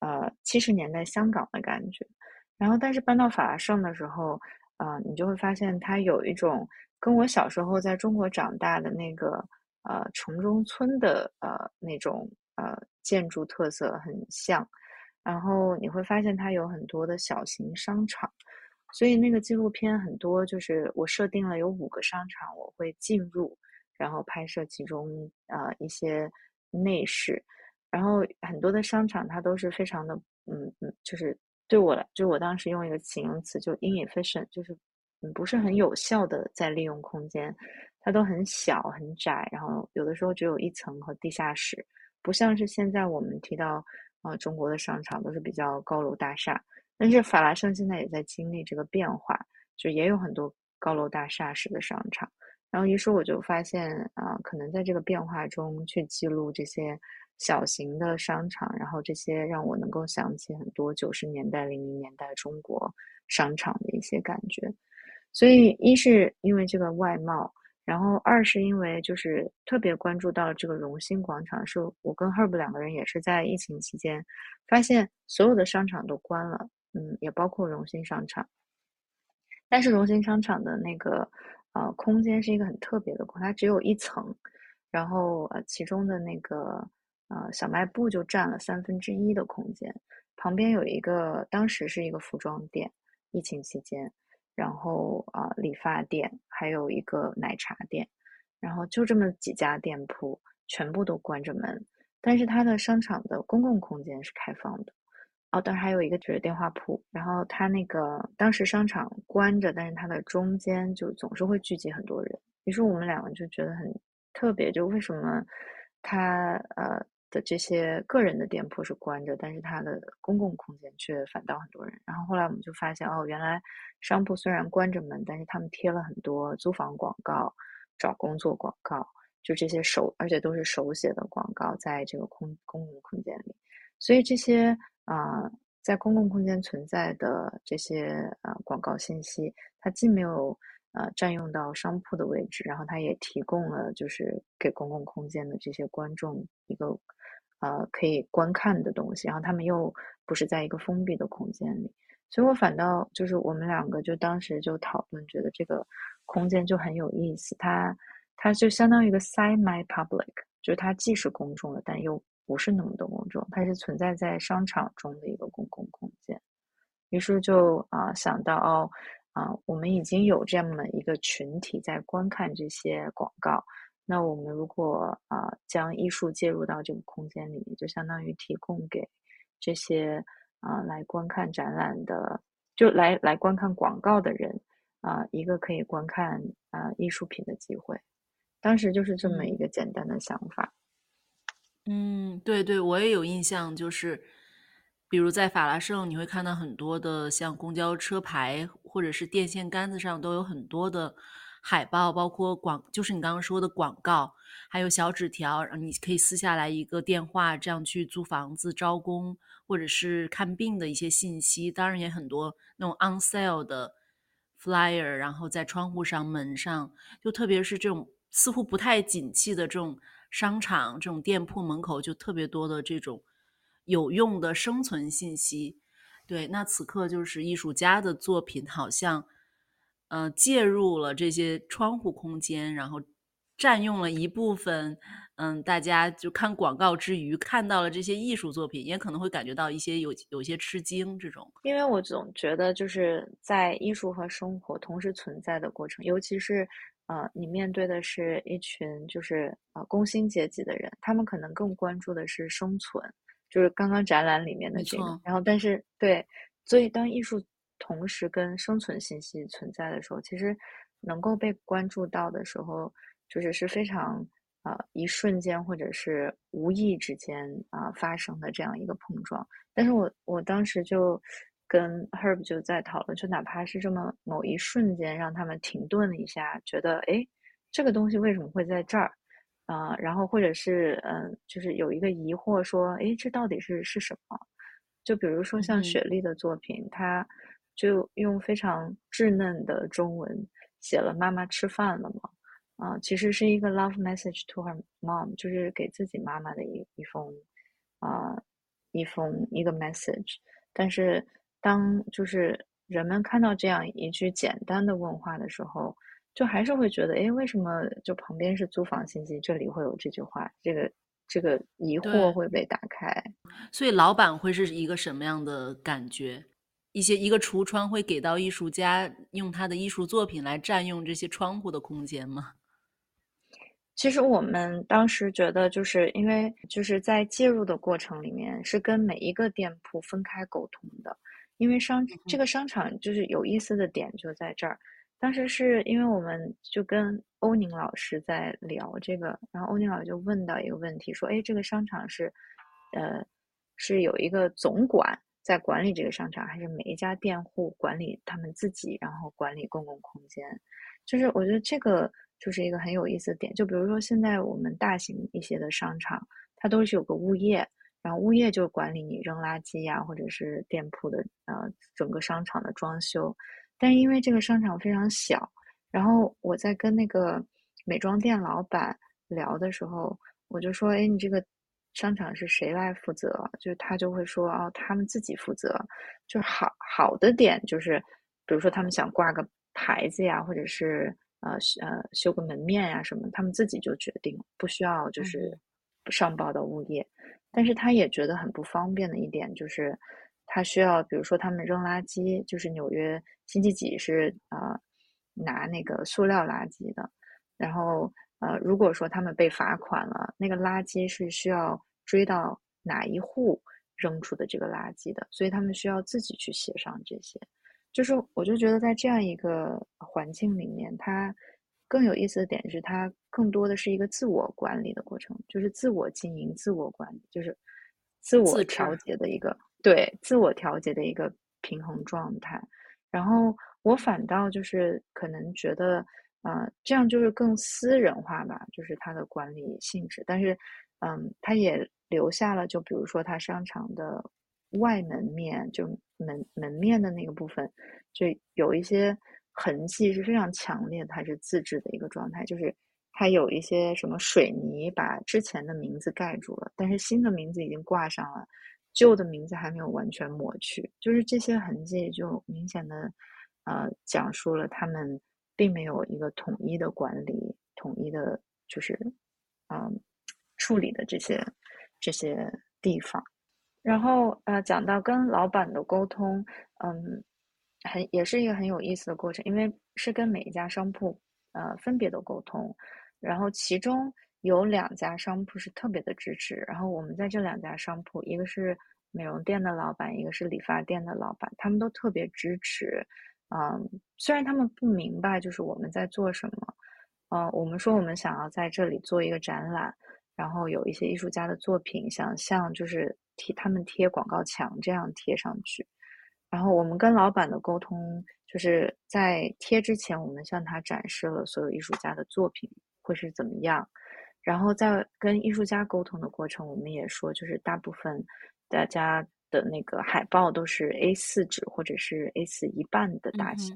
呃七十年代香港的感觉。然后，但是搬到法拉盛的时候，呃，你就会发现它有一种跟我小时候在中国长大的那个呃城中村的呃那种呃建筑特色很像。然后你会发现它有很多的小型商场，所以那个纪录片很多就是我设定了有五个商场我会进入，然后拍摄其中呃一些内饰，然后很多的商场它都是非常的嗯嗯，就是对我来，就我当时用一个形容词就 inefficient，就是嗯不是很有效的在利用空间，它都很小很窄，然后有的时候只有一层和地下室，不像是现在我们提到。啊，中国的商场都是比较高楼大厦，但是法拉盛现在也在经历这个变化，就也有很多高楼大厦式的商场。然后于是我就发现，啊，可能在这个变化中去记录这些小型的商场，然后这些让我能够想起很多九十年代、零零年代中国商场的一些感觉。所以，一是因为这个外貌。然后二是因为就是特别关注到这个荣兴广场，是我跟 Herb 两个人也是在疫情期间发现所有的商场都关了，嗯，也包括荣兴商场。但是荣兴商场的那个呃空间是一个很特别的空，它只有一层，然后呃其中的那个呃小卖部就占了三分之一的空间，旁边有一个当时是一个服装店，疫情期间。然后啊，理发店还有一个奶茶店，然后就这么几家店铺全部都关着门，但是它的商场的公共空间是开放的。哦，当然还有一个就是电话铺。然后它那个当时商场关着，但是它的中间就总是会聚集很多人。于是我们两个就觉得很特别，就为什么它呃。的这些个人的店铺是关着，但是它的公共空间却反倒很多人。然后后来我们就发现，哦，原来商铺虽然关着门，但是他们贴了很多租房广告、找工作广告，就这些手，而且都是手写的广告，在这个空公共空间里。所以这些啊，在公共空间存在的这些呃广告信息，它既没有呃占用到商铺的位置，然后它也提供了就是给公共空间的这些观众一个。呃，可以观看的东西，然后他们又不是在一个封闭的空间里，所以我反倒就是我们两个就当时就讨论，觉得这个空间就很有意思。它它就相当于一个 semi public，就是它既是公众的，但又不是那么的公众，它是存在在商场中的一个公共空间。于是就啊想到哦啊，我们已经有这么一个群体在观看这些广告。那我们如果啊将艺术介入到这个空间里面，就相当于提供给这些啊来观看展览的，就来来观看广告的人啊一个可以观看啊艺术品的机会。当时就是这么一个简单的想法。嗯，对对，我也有印象，就是比如在法拉盛，你会看到很多的像公交车牌或者是电线杆子上都有很多的。海报包括广，就是你刚刚说的广告，还有小纸条，你可以撕下来一个电话，这样去租房子、招工或者是看病的一些信息。当然也很多那种 on sale 的 flyer，然后在窗户上、门上，就特别是这种似乎不太景气的这种商场、这种店铺门口，就特别多的这种有用的生存信息。对，那此刻就是艺术家的作品，好像。呃，介入了这些窗户空间，然后占用了一部分，嗯，大家就看广告之余看到了这些艺术作品，也可能会感觉到一些有有些吃惊这种。因为我总觉得就是在艺术和生活同时存在的过程，尤其是呃，你面对的是一群就是呃工薪阶级的人，他们可能更关注的是生存，就是刚刚展览里面的这个。然后，但是对，所以当艺术。同时跟生存信息存在的时候，其实能够被关注到的时候，就是是非常啊一瞬间或者是无意之间啊发生的这样一个碰撞。但是我我当时就跟 Herb 就在讨论，就哪怕是这么某一瞬间，让他们停顿了一下，觉得哎这个东西为什么会在这儿啊？然后或者是嗯，就是有一个疑惑，说哎这到底是是什么？就比如说像雪莉的作品，她。就用非常稚嫩的中文写了“妈妈吃饭了吗？”啊，其实是一个 love message to her mom，就是给自己妈妈的一一封啊一封一个 message。但是当就是人们看到这样一句简单的问话的时候，就还是会觉得，哎，为什么就旁边是租房信息，这里会有这句话？这个这个疑惑会被打开。所以老板会是一个什么样的感觉？一些一个橱窗会给到艺术家用他的艺术作品来占用这些窗户的空间吗？其实我们当时觉得，就是因为就是在介入的过程里面是跟每一个店铺分开沟通的，因为商这个商场就是有意思的点就在这儿。当时是因为我们就跟欧宁老师在聊这个，然后欧宁老师就问到一个问题，说：“哎，这个商场是，呃，是有一个总管在管理这个商场，还是每一家店户管理他们自己，然后管理公共空间？”就是我觉得这个。就是一个很有意思的点，就比如说现在我们大型一些的商场，它都是有个物业，然后物业就管理你扔垃圾呀，或者是店铺的呃整个商场的装修。但是因为这个商场非常小，然后我在跟那个美妆店老板聊的时候，我就说：“哎，你这个商场是谁来负责？”就是他就会说：“哦，他们自己负责。”就是好好的点就是，比如说他们想挂个牌子呀，或者是。呃，呃，修个门面呀什么，他们自己就决定，不需要就是上报到物业。但是他也觉得很不方便的一点就是，他需要，比如说他们扔垃圾，就是纽约星期几是呃拿那个塑料垃圾的，然后呃如果说他们被罚款了，那个垃圾是需要追到哪一户扔出的这个垃圾的，所以他们需要自己去协商这些。就是我就觉得在这样一个环境里面，它更有意思的点是，它更多的是一个自我管理的过程，就是自我经营、自我管理，就是自我调节的一个对自我调节的一个平衡状态。然后我反倒就是可能觉得，呃，这样就是更私人化吧，就是它的管理性质。但是，嗯，它也留下了，就比如说它商场的。外门面就门门面的那个部分，就有一些痕迹是非常强烈的，它是自制的一个状态，就是它有一些什么水泥把之前的名字盖住了，但是新的名字已经挂上了，旧的名字还没有完全抹去，就是这些痕迹就明显的呃讲述了他们并没有一个统一的管理，统一的就是嗯处理的这些这些地方。然后呃，讲到跟老板的沟通，嗯，很也是一个很有意思的过程，因为是跟每一家商铺呃分别的沟通，然后其中有两家商铺是特别的支持，然后我们在这两家商铺，一个是美容店的老板，一个是理发店的老板，他们都特别支持，嗯，虽然他们不明白就是我们在做什么，嗯，我们说我们想要在这里做一个展览，然后有一些艺术家的作品，想像就是。贴他们贴广告墙这样贴上去，然后我们跟老板的沟通就是在贴之前，我们向他展示了所有艺术家的作品会是怎么样，然后在跟艺术家沟通的过程，我们也说就是大部分大家的那个海报都是 A 四纸或者是 A 四一半的大小，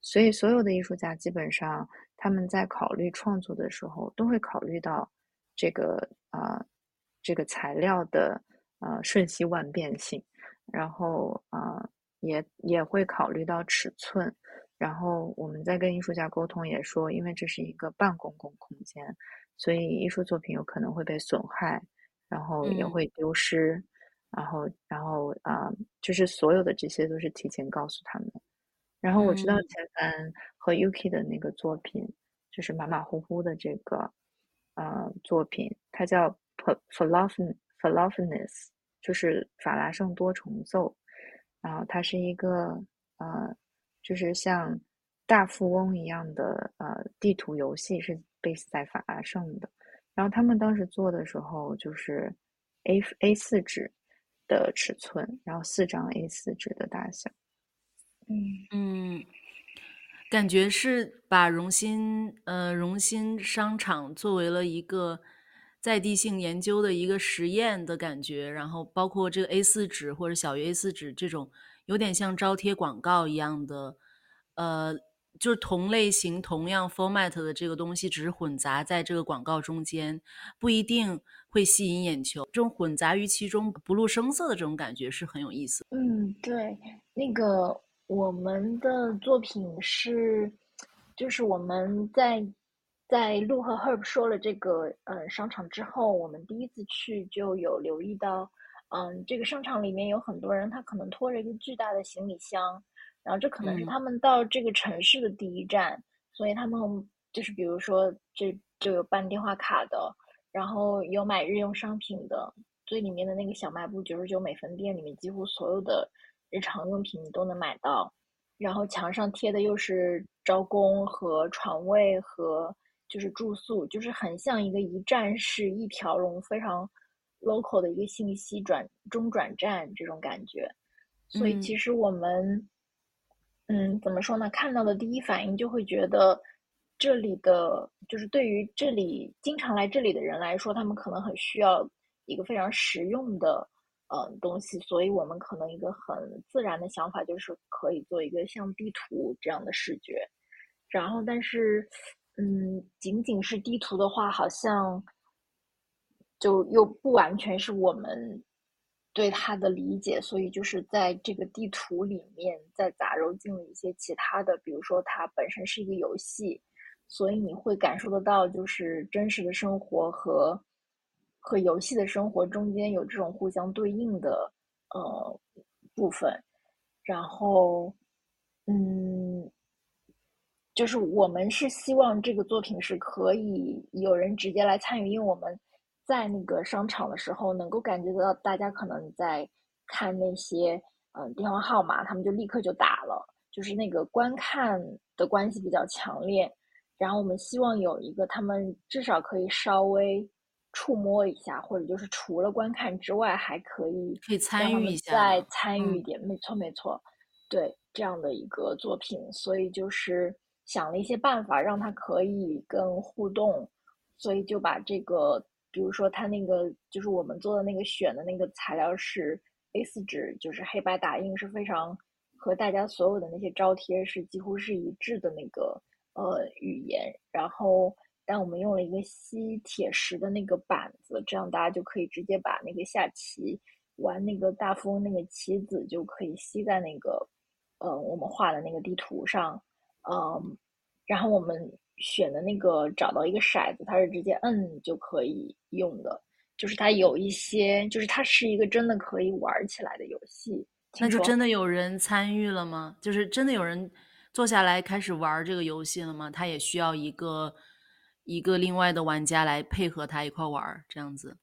所以所有的艺术家基本上他们在考虑创作的时候都会考虑到这个啊这个材料的。呃，瞬息万变性，然后呃，也也会考虑到尺寸，然后我们在跟艺术家沟通也说，因为这是一个半公共空间，所以艺术作品有可能会被损害，然后也会丢失，然后然后啊，就是所有的这些都是提前告诉他们。然后我知道前凡和 Yuki 的那个作品，就是马马虎虎的这个呃作品，它叫 f a l a f n f a l a f n e s 就是法拉盛多重奏，然后它是一个呃，就是像大富翁一样的呃地图游戏，是 base 在法拉盛的。然后他们当时做的时候，就是 A A 四纸的尺寸，然后四张 A 四纸的大小。嗯嗯，感觉是把荣新呃荣新商场作为了一个。在地性研究的一个实验的感觉，然后包括这个 A 四纸或者小于 A 四纸这种有点像招贴广告一样的，呃，就是同类型、同样 format 的这个东西，只是混杂在这个广告中间，不一定会吸引眼球。这种混杂于其中、不露声色的这种感觉是很有意思。嗯，对，那个我们的作品是，就是我们在在鹿和 Herb 说了这个嗯商场之后，我们第一次去就有留意到，嗯，这个商场里面有很多人，他可能拖着一个巨大的行李箱。然后这可能是他们到这个城市的第一站，所以他们就是比如说这就有办电话卡的，然后有买日用商品的，最里面的那个小卖部九十九美分店里面几乎所有的日常用品你都能买到，然后墙上贴的又是招工和床位和就是住宿，就是很像一个一站式一条龙非常 local 的一个信息转中转站这种感觉，所以其实我们。嗯，怎么说呢？看到的第一反应就会觉得，这里的就是对于这里经常来这里的人来说，他们可能很需要一个非常实用的嗯东西，所以我们可能一个很自然的想法就是可以做一个像地图这样的视觉。然后，但是嗯，仅仅是地图的话，好像就又不完全是我们。对它的理解，所以就是在这个地图里面再杂糅进了一些其他的，比如说它本身是一个游戏，所以你会感受得到，就是真实的生活和和游戏的生活中间有这种互相对应的呃部分。然后，嗯，就是我们是希望这个作品是可以有人直接来参与，因为我们。在那个商场的时候，能够感觉得到大家可能在看那些嗯电话号码，他们就立刻就打了，就是那个观看的关系比较强烈。然后我们希望有一个他们至少可以稍微触摸一下，或者就是除了观看之外，还可以可以参与一下，再参与一点。没错没错，对这样的一个作品，所以就是想了一些办法让它可以跟互动，所以就把这个。比如说，它那个就是我们做的那个选的那个材料是 A4 纸，就是黑白打印是非常和大家所有的那些招贴是几乎是一致的那个呃语言。然后，但我们用了一个吸铁石的那个板子，这样大家就可以直接把那个下棋玩那个大富翁那个棋子就可以吸在那个呃我们画的那个地图上，嗯，然后我们。选的那个找到一个骰子，它是直接摁就可以用的，就是它有一些，就是它是一个真的可以玩起来的游戏。那就真的有人参与了吗？就是真的有人坐下来开始玩这个游戏了吗？他也需要一个一个另外的玩家来配合他一块玩，这样子。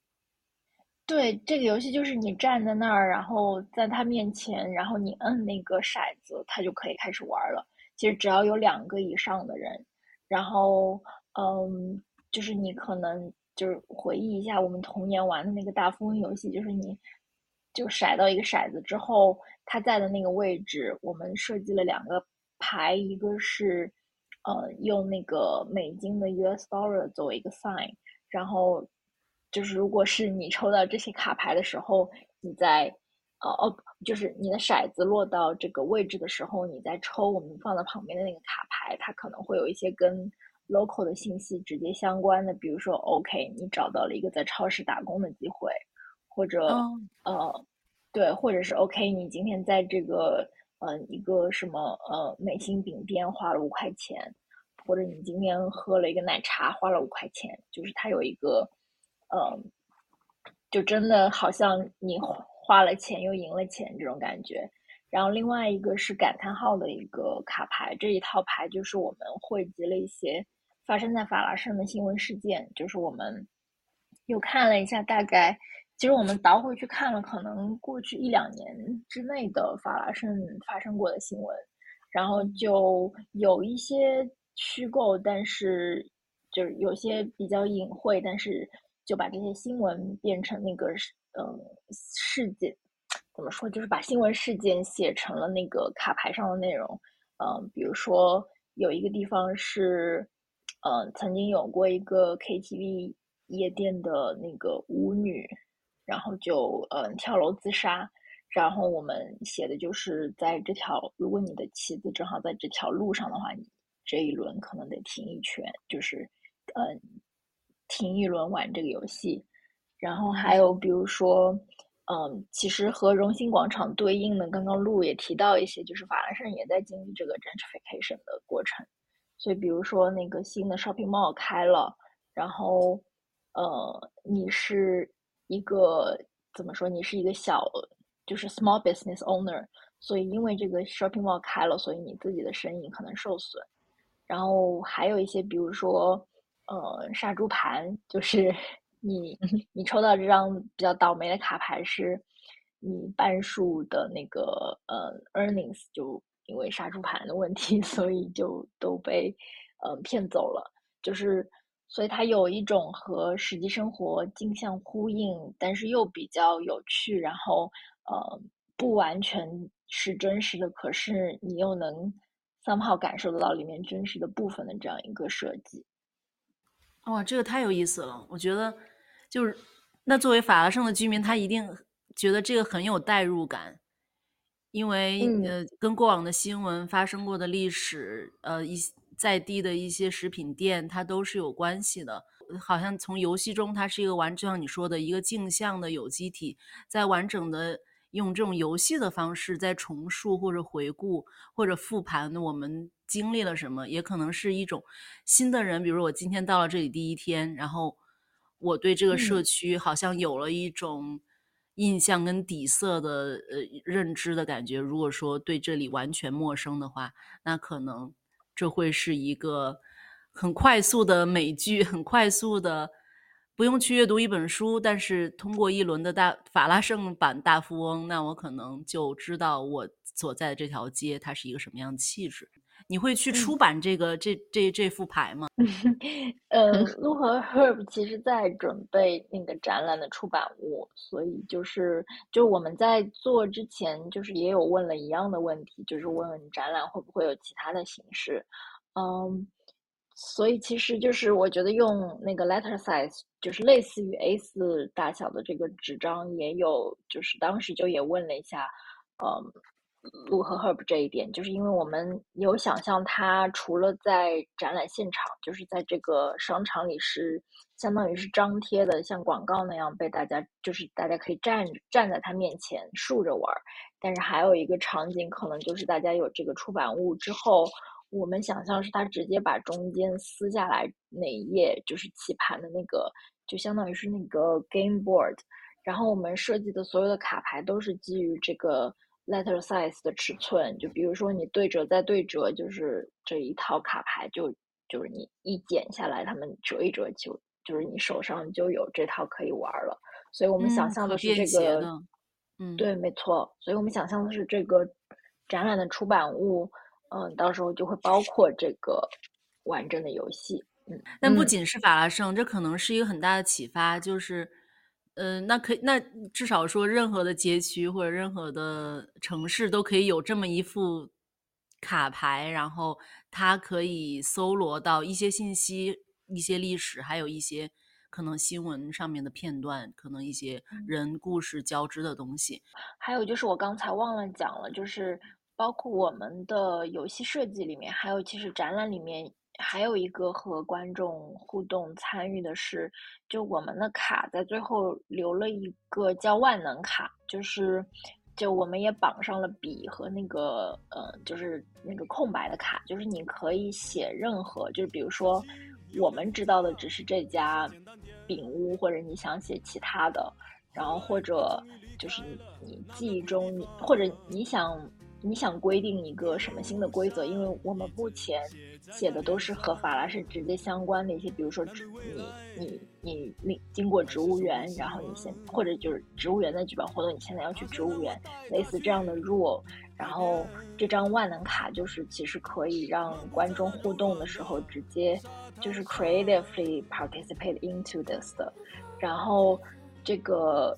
对，这个游戏就是你站在那儿，然后在他面前，然后你摁那个骰子，他就可以开始玩了。其实只要有两个以上的人。然后，嗯，就是你可能就是回忆一下我们童年玩的那个大富翁游戏，就是你就甩到一个骰子之后，它在的那个位置，我们设计了两个牌，一个是呃用那个美金的 US dollar 作为一个 sign，然后就是如果是你抽到这些卡牌的时候，你在呃哦，就是你的骰子落到这个位置的时候，你在抽我们放在旁边的那个卡牌，它可能会有一些跟 local 的信息直接相关的，比如说，OK，你找到了一个在超市打工的机会，或者呃，对，或者是 OK，你今天在这个呃一个什么呃美心饼店花了五块钱，或者你今天喝了一个奶茶花了五块钱，就是它有一个嗯，就真的好像你。花了钱又赢了钱这种感觉，然后另外一个是感叹号的一个卡牌，这一套牌就是我们汇集了一些发生在法拉盛的新闻事件，就是我们又看了一下，大概其实我们倒回去看了，可能过去一两年之内的法拉盛发生过的新闻，然后就有一些虚构，但是就是有些比较隐晦，但是就把这些新闻变成那个。嗯，事件怎么说？就是把新闻事件写成了那个卡牌上的内容。嗯，比如说有一个地方是，嗯，曾经有过一个 KTV 夜店的那个舞女，然后就嗯跳楼自杀。然后我们写的就是在这条，如果你的妻子正好在这条路上的话，你这一轮可能得停一圈，就是嗯，停一轮玩这个游戏。然后还有比如说，嗯，其实和荣兴广场对应的，刚刚路也提到一些，就是法兰盛也在经历这个 gentrification 的过程。所以比如说那个新的 shopping mall 开了，然后呃，你是一个怎么说？你是一个小就是 small business owner。所以，因为这个 shopping mall 开了，所以你自己的生意可能受损。然后还有一些，比如说，呃，杀猪盘，就是 你你抽到这张比较倒霉的卡牌，是你半数的那个呃 earnings 就因为杀猪盘的问题，所以就都被呃骗走了。就是，所以它有一种和实际生活镜像呼应，但是又比较有趣，然后呃不完全。是真实的，可是你又能 somehow 感受得到里面真实的部分的这样一个设计。哇，这个太有意思了！我觉得，就是那作为法拉盛的居民，他一定觉得这个很有代入感，因为呃，跟过往的新闻发生过的历史，呃，一在地的一些食品店，它都是有关系的。好像从游戏中，它是一个完，就像你说的一个镜像的有机体，在完整的。用这种游戏的方式在重述或者回顾或者复盘我们经历了什么，也可能是一种新的人。比如我今天到了这里第一天，然后我对这个社区好像有了一种印象跟底色的呃认知的感觉。如果说对这里完全陌生的话，那可能这会是一个很快速的美剧，很快速的。不用去阅读一本书，但是通过一轮的大法拉盛版大富翁，那我可能就知道我所在的这条街它是一个什么样的气质。你会去出版这个这这这副牌吗？呃，陆和 Herb 其实在准备那个展览的出版物，所以就是就我们在做之前，就是也有问了一样的问题，就是问展览会不会有其他的形式，嗯。所以其实就是我觉得用那个 letter size，就是类似于 A 四大小的这个纸张，也有就是当时就也问了一下，嗯，路和 herb 这一点，就是因为我们有想象它除了在展览现场，就是在这个商场里是相当于是张贴的，像广告那样被大家就是大家可以站站在它面前竖着玩儿，但是还有一个场景可能就是大家有这个出版物之后。我们想象是他直接把中间撕下来那一页，就是棋盘的那个，就相当于是那个 game board。然后我们设计的所有的卡牌都是基于这个 letter size 的尺寸。就比如说你对折再对折，就是这一套卡牌就就是你一剪下来，他们折一折就就是你手上就有这套可以玩了。所以我们想象的是这个，嗯，对，没错。所以我们想象的是这个展览的出版物。嗯，到时候就会包括这个完整的游戏。嗯，但不仅是法拉盛，这可能是一个很大的启发，就是，呃，那可以，那至少说，任何的街区或者任何的城市都可以有这么一副卡牌，然后它可以搜罗到一些信息、一些历史，还有一些可能新闻上面的片段，可能一些人故事交织的东西。还有就是我刚才忘了讲了，就是。包括我们的游戏设计里面，还有其实展览里面还有一个和观众互动参与的是，就我们的卡在最后留了一个叫万能卡，就是就我们也绑上了笔和那个呃，就是那个空白的卡，就是你可以写任何，就是比如说我们知道的只是这家饼屋，或者你想写其他的，然后或者就是你你记忆中，或者你想。你想规定一个什么新的规则？因为我们目前写的都是和法拉盛直接相关的一些，比如说植你你你你经过植物园，然后你现或者就是植物园的举办活动，你现在要去植物园，类似这样的 rule。然后这张万能卡就是其实可以让观众互动的时候直接就是 creatively participate into this 的。然后这个。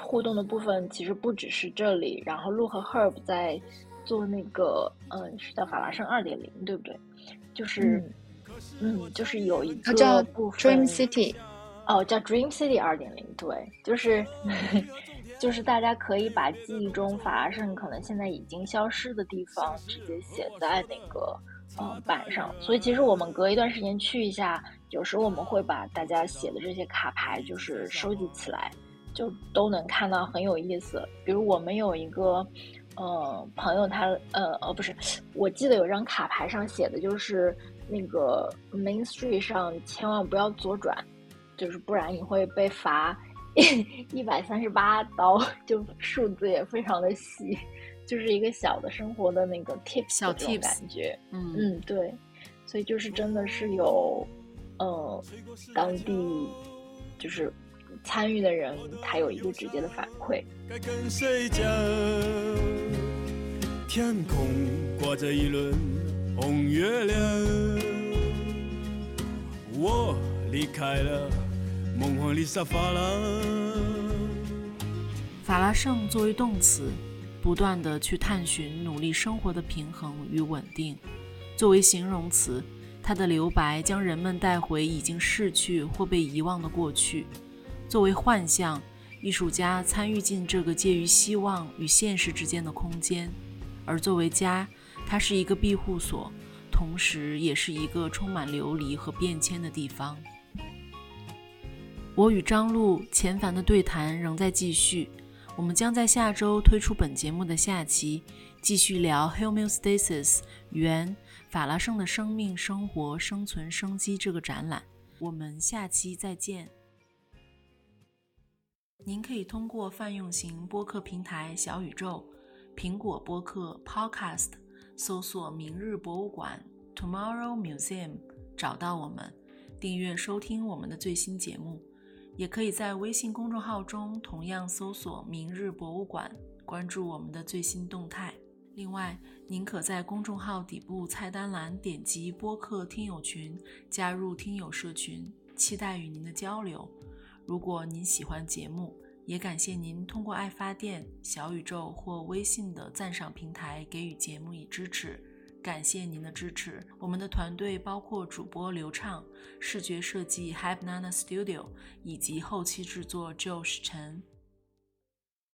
互动的部分其实不只是这里，然后鹿和 Herb 在做那个，嗯，是叫法拉盛二点零，对不对？就是，嗯，就是有一个部分 Dream City，哦，叫 Dream City 二点零，对，就是，就是大家可以把记忆中法拉盛可能现在已经消失的地方，直接写在那个嗯板上，所以其实我们隔一段时间去一下，有时候我们会把大家写的这些卡牌就是收集起来，就都能看到很有意思。比如我们有一个。呃，朋友他呃哦不是，我记得有张卡牌上写的就是那个 Main Street 上千万不要左转，就是不然你会被罚一百三十八刀，就数字也非常的细，就是一个小的生活的那个 tips 小 tips 感觉，嗯嗯对，所以就是真的是有呃当地就是参与的人，他有一个直接的反馈。该跟谁讲？天空挂着一轮红月亮，我离开了梦幻丽莎发廊。法拉盛作为动词，不断的去探寻、努力生活的平衡与稳定；作为形容词，它的留白将人们带回已经逝去或被遗忘的过去；作为幻象，艺术家参与进这个介于希望与现实之间的空间；而作为家，它是一个庇护所，同时也是一个充满流离和变迁的地方。我与张璐钱凡的对谈仍在继续。我们将在下周推出本节目的下期，继续聊 Homeostasis 原法拉盛的生命、生活、生存、生机这个展览。我们下期再见。您可以通过泛用型播客平台小宇宙、苹果播客 Podcast 搜索“明日博物馆 ”（Tomorrow Museum） 找到我们，订阅收听我们的最新节目。也可以在微信公众号中同样搜索“明日博物馆”，关注我们的最新动态。另外，您可在公众号底部菜单栏点击播客听友群，加入听友社群，期待与您的交流。如果您喜欢节目，也感谢您通过爱发电、小宇宙或微信的赞赏平台给予节目以支持。感谢您的支持。我们的团队包括主播刘畅、视觉设计 Hype Nana Studio 以及后期制作 Josh 陈。